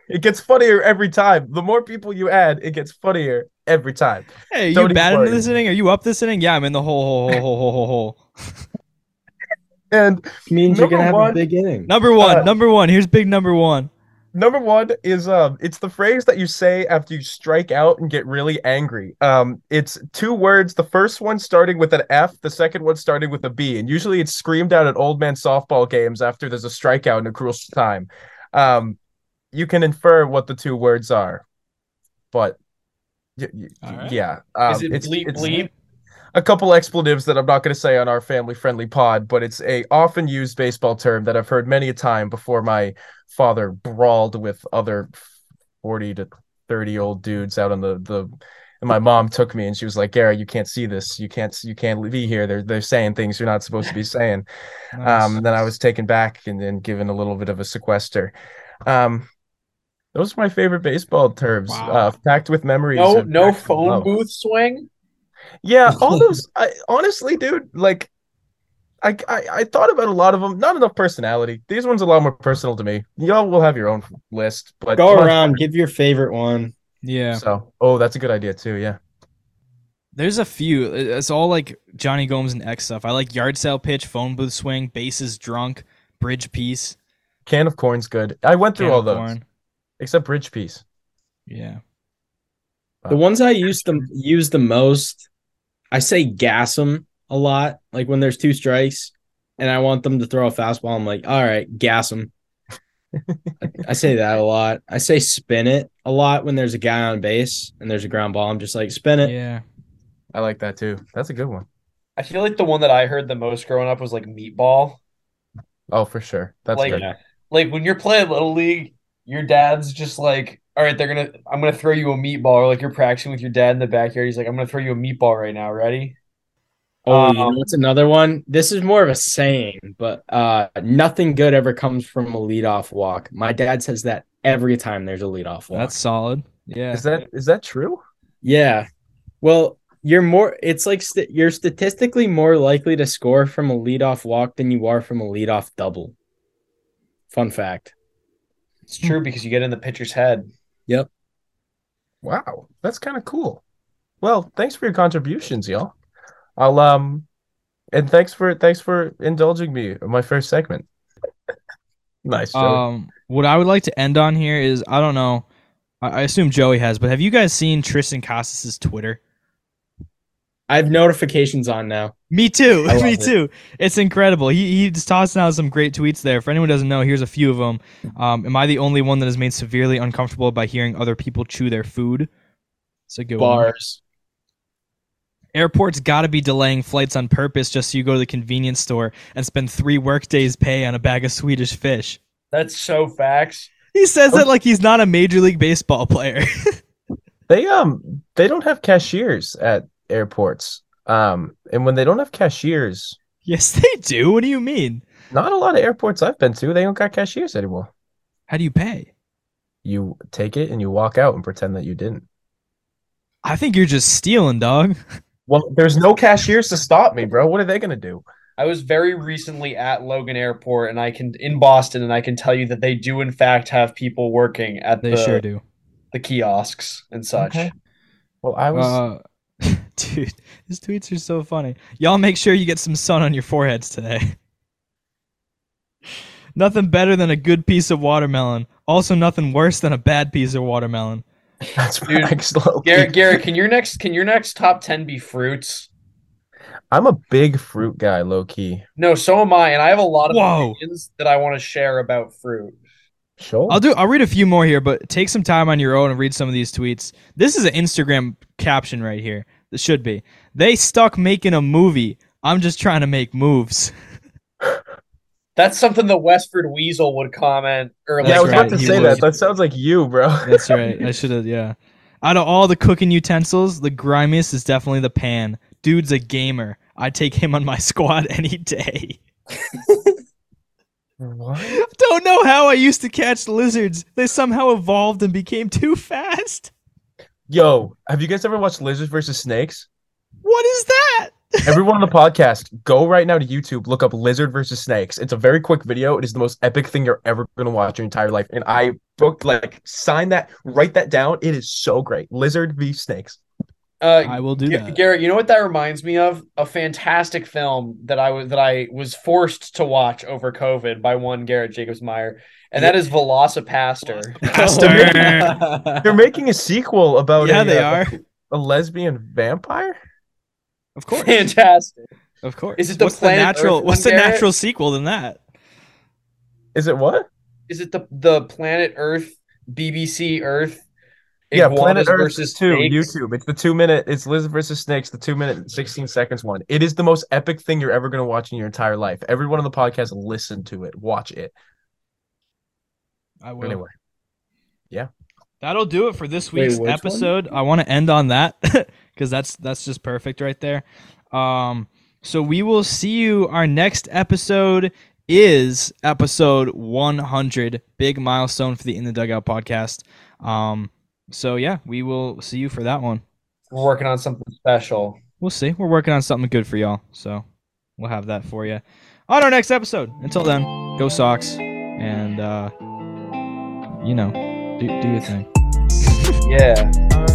Speaker 2: it gets funnier every time. The more people you add, it gets funnier every time.
Speaker 1: Hey, you bad into
Speaker 2: worry.
Speaker 1: this inning? Are you up this inning? Yeah, I'm in the hole, hole, hole, hole, hole, hole.
Speaker 2: And
Speaker 4: means you're gonna have
Speaker 2: one-
Speaker 4: a big inning.
Speaker 1: Number one,
Speaker 2: Uh,
Speaker 1: number one. Here's big number one.
Speaker 2: Number one is um it's the phrase that you say after you strike out and get really angry um it's two words the first one starting with an f the second one starting with a b and usually it's screamed out at old man softball games after there's a strikeout in a crucial time um you can infer what the two words are but y- y-
Speaker 1: right.
Speaker 2: yeah um,
Speaker 3: Is it bleep
Speaker 2: it's
Speaker 3: bleep?
Speaker 2: A couple expletives that I'm not going to say on our family friendly pod, but it's a often used baseball term that I've heard many a time before my father brawled with other 40 to 30 old dudes out on the the and my mom took me and she was like, Gary, you can't see this. You can't you can't be here. They're they're saying things you're not supposed to be saying.
Speaker 1: Nice.
Speaker 2: Um, and then I was taken back and then given a little bit of a sequester. Um, those are my favorite baseball terms.
Speaker 1: Wow.
Speaker 2: Uh, packed with memories.
Speaker 3: No, no phone
Speaker 2: love.
Speaker 3: booth swing.
Speaker 2: Yeah, all those. I honestly, dude, like, I, I I thought about a lot of them. Not enough personality. These ones a lot more personal to me. Y'all will have your own list, but
Speaker 4: Go around, give your favorite one.
Speaker 1: yeah.
Speaker 2: So, oh, that's a good idea too. Yeah.
Speaker 1: There's a few. It's all like Jonny Gomes and X stuff. I like yard sale pitch, phone booth swing, bases drunk, bridge piece.
Speaker 2: Can of corn's good. I went through
Speaker 1: can
Speaker 2: all those
Speaker 1: corn.
Speaker 2: except bridge piece.
Speaker 1: Yeah.
Speaker 4: The ones I use the use the most, I say gas them a lot. Like when there's two strikes, and I want them to throw a fastball, I'm like, all right, gas them. I, I say that a lot. I say spin it a lot when there's a guy on base and there's a ground ball. I'm just like spin it.
Speaker 1: Yeah.
Speaker 2: I like that too. That's a good one.
Speaker 3: I feel like the one that I heard the most growing up was like meatball.
Speaker 2: Oh, for sure. That's
Speaker 3: Like-
Speaker 2: good.
Speaker 4: Yeah.
Speaker 3: Like when you're playing little league, your dad's just like, "All right, they're gonna, I'm gonna throw you a meatball." Or like you're practicing with your dad in the backyard. He's like, "I'm gonna throw you a meatball right now. Ready?"
Speaker 4: Oh, you
Speaker 3: Um,
Speaker 4: know what's another one? This is more of a saying, but uh nothing good ever comes from a leadoff walk. My dad says that every time there's a leadoff walk.
Speaker 1: That's solid. Yeah.
Speaker 2: Is that is that true?
Speaker 4: Yeah. Well, you're more it's like st- you're statistically more likely to score from a leadoff walk than you are from a leadoff double. Fun fact.
Speaker 3: It's true because you get in the pitcher's head.
Speaker 2: Wow, that's kind of cool. Well, thanks for your contributions, y'all. I'll um, and thanks for thanks for indulging me in my first segment. nice, Joey.
Speaker 1: Um, what I would like to end on here is I don't know. I, I assume Joey has, but have you guys seen Triston Casas's Twitter?
Speaker 4: I have notifications on now.
Speaker 1: Me too. Me
Speaker 4: it.
Speaker 1: too. It's incredible. He he just tossing out some great tweets there. For anyone who doesn't know, here's a few of them. Um, am I the only one that is made severely uncomfortable by hearing other people chew their food? It's a good one.
Speaker 4: Bars.
Speaker 1: Airports got to be delaying flights on purpose just so you go to the convenience store and spend three workdays pay on a bag of Swedish fish.
Speaker 3: That's so facts.
Speaker 1: He says that like he's not a major league baseball player.
Speaker 2: They um they don't have cashiers at airports. Um, and when they don't have cashiers,
Speaker 1: yes, they do. What do you mean?
Speaker 2: not a lot of airports I've been to, they don't got cashiers anymore.
Speaker 1: How do you pay?
Speaker 2: You take it and you walk out and pretend that you didn't.
Speaker 1: I think you're just stealing, dog.
Speaker 2: Well, there's no cashiers to stop me, bro. What are they gonna do?
Speaker 3: I was very recently at Logan Airport and I can in Boston and I can tell you that they do in fact have people working at
Speaker 1: They
Speaker 3: the,
Speaker 1: sure do.
Speaker 3: the kiosks and such.
Speaker 2: Okay. Well, I was
Speaker 1: Uh, dude, his tweets are so funny. Y'all make sure you get some sun on your foreheads today. nothing better than a good piece of watermelon. Also, nothing worse than a bad piece of watermelon.
Speaker 2: that's
Speaker 3: Dude,
Speaker 2: facts, low key.
Speaker 3: Garrett, Garrett, can your next can your next top ten be fruits?
Speaker 2: I'm a big fruit guy, low key.
Speaker 3: No, so am I, and I have a lot of
Speaker 1: Whoa.
Speaker 3: opinions that I want to share about fruit.
Speaker 2: Sure.
Speaker 1: I'll do. I'll read a few more here, but take some time on your own and read some of these tweets. This is an Instagram caption right here. This should be. They stuck making a movie. I'm just trying to make moves.
Speaker 3: That's something the Westford Weasel would comment earlier.
Speaker 2: yeah, I was
Speaker 1: right,
Speaker 2: about to
Speaker 1: he
Speaker 2: say
Speaker 1: would.
Speaker 2: that. That sounds like you, bro.
Speaker 1: That's right. I should have. Yeah. Out of all the cooking utensils, the grimiest is definitely the pan. Dude's a gamer. I'd take him on my squad any day.
Speaker 2: What?
Speaker 1: Don't know how I used to catch lizards. They somehow evolved and became too fast.
Speaker 2: Yo, have you guys ever watched Lizards versus Snakes?
Speaker 1: What is that?
Speaker 2: Everyone on the podcast, go right now to YouTube, look up Lizard versus Snakes. It's a very quick video. It is the most epic thing you're ever gonna watch your entire life. And I booked like sign that, write that down. It is so great. Lizard v Snakes.
Speaker 3: Uh,
Speaker 1: I will do
Speaker 3: G-
Speaker 1: that.
Speaker 3: Garrett, you know what that reminds me of? A fantastic film that I was that I was forced to watch over COVID by one Garrett Jacobs Meyer, and that is Velocipastor.
Speaker 1: Pastor.
Speaker 2: They're making a sequel about
Speaker 1: yeah,
Speaker 2: a,
Speaker 1: they
Speaker 2: uh,
Speaker 1: are.
Speaker 2: a lesbian vampire.
Speaker 1: Of course.
Speaker 3: Fantastic.
Speaker 1: Of course.
Speaker 3: Is it the
Speaker 1: what's the natural
Speaker 3: Earth
Speaker 1: what's the
Speaker 3: Garrett?
Speaker 1: natural sequel than that?
Speaker 2: Is it what?
Speaker 3: Is it the the Planet Earth BBC Earth?
Speaker 2: Yeah, Planet Earth
Speaker 3: versus
Speaker 2: is two.
Speaker 3: snakes?
Speaker 2: YouTube. It's the two minute. It's Lizard versus Snakes. The two minute, sixteen seconds one. It is the most epic thing you're ever gonna watch in your entire life. Everyone on the podcast, listen to it. Watch it.
Speaker 1: I will.
Speaker 2: Anyway, yeah,
Speaker 1: That'll do it for this
Speaker 4: Wait,
Speaker 1: week's
Speaker 4: one?
Speaker 1: episode. I want to end on that because that's that's just perfect right there. Um, so we will see you. Our next episode is episode 100, big milestone for the In the Dugout podcast. Um, so yeah, we will see you for that one.
Speaker 3: We're working on something special.
Speaker 1: We'll see. We're working on something good for y'all, so we'll have that for you on our next episode. Until then, go Sox, and uh, you know, do do your thing.
Speaker 3: Yeah.
Speaker 2: Our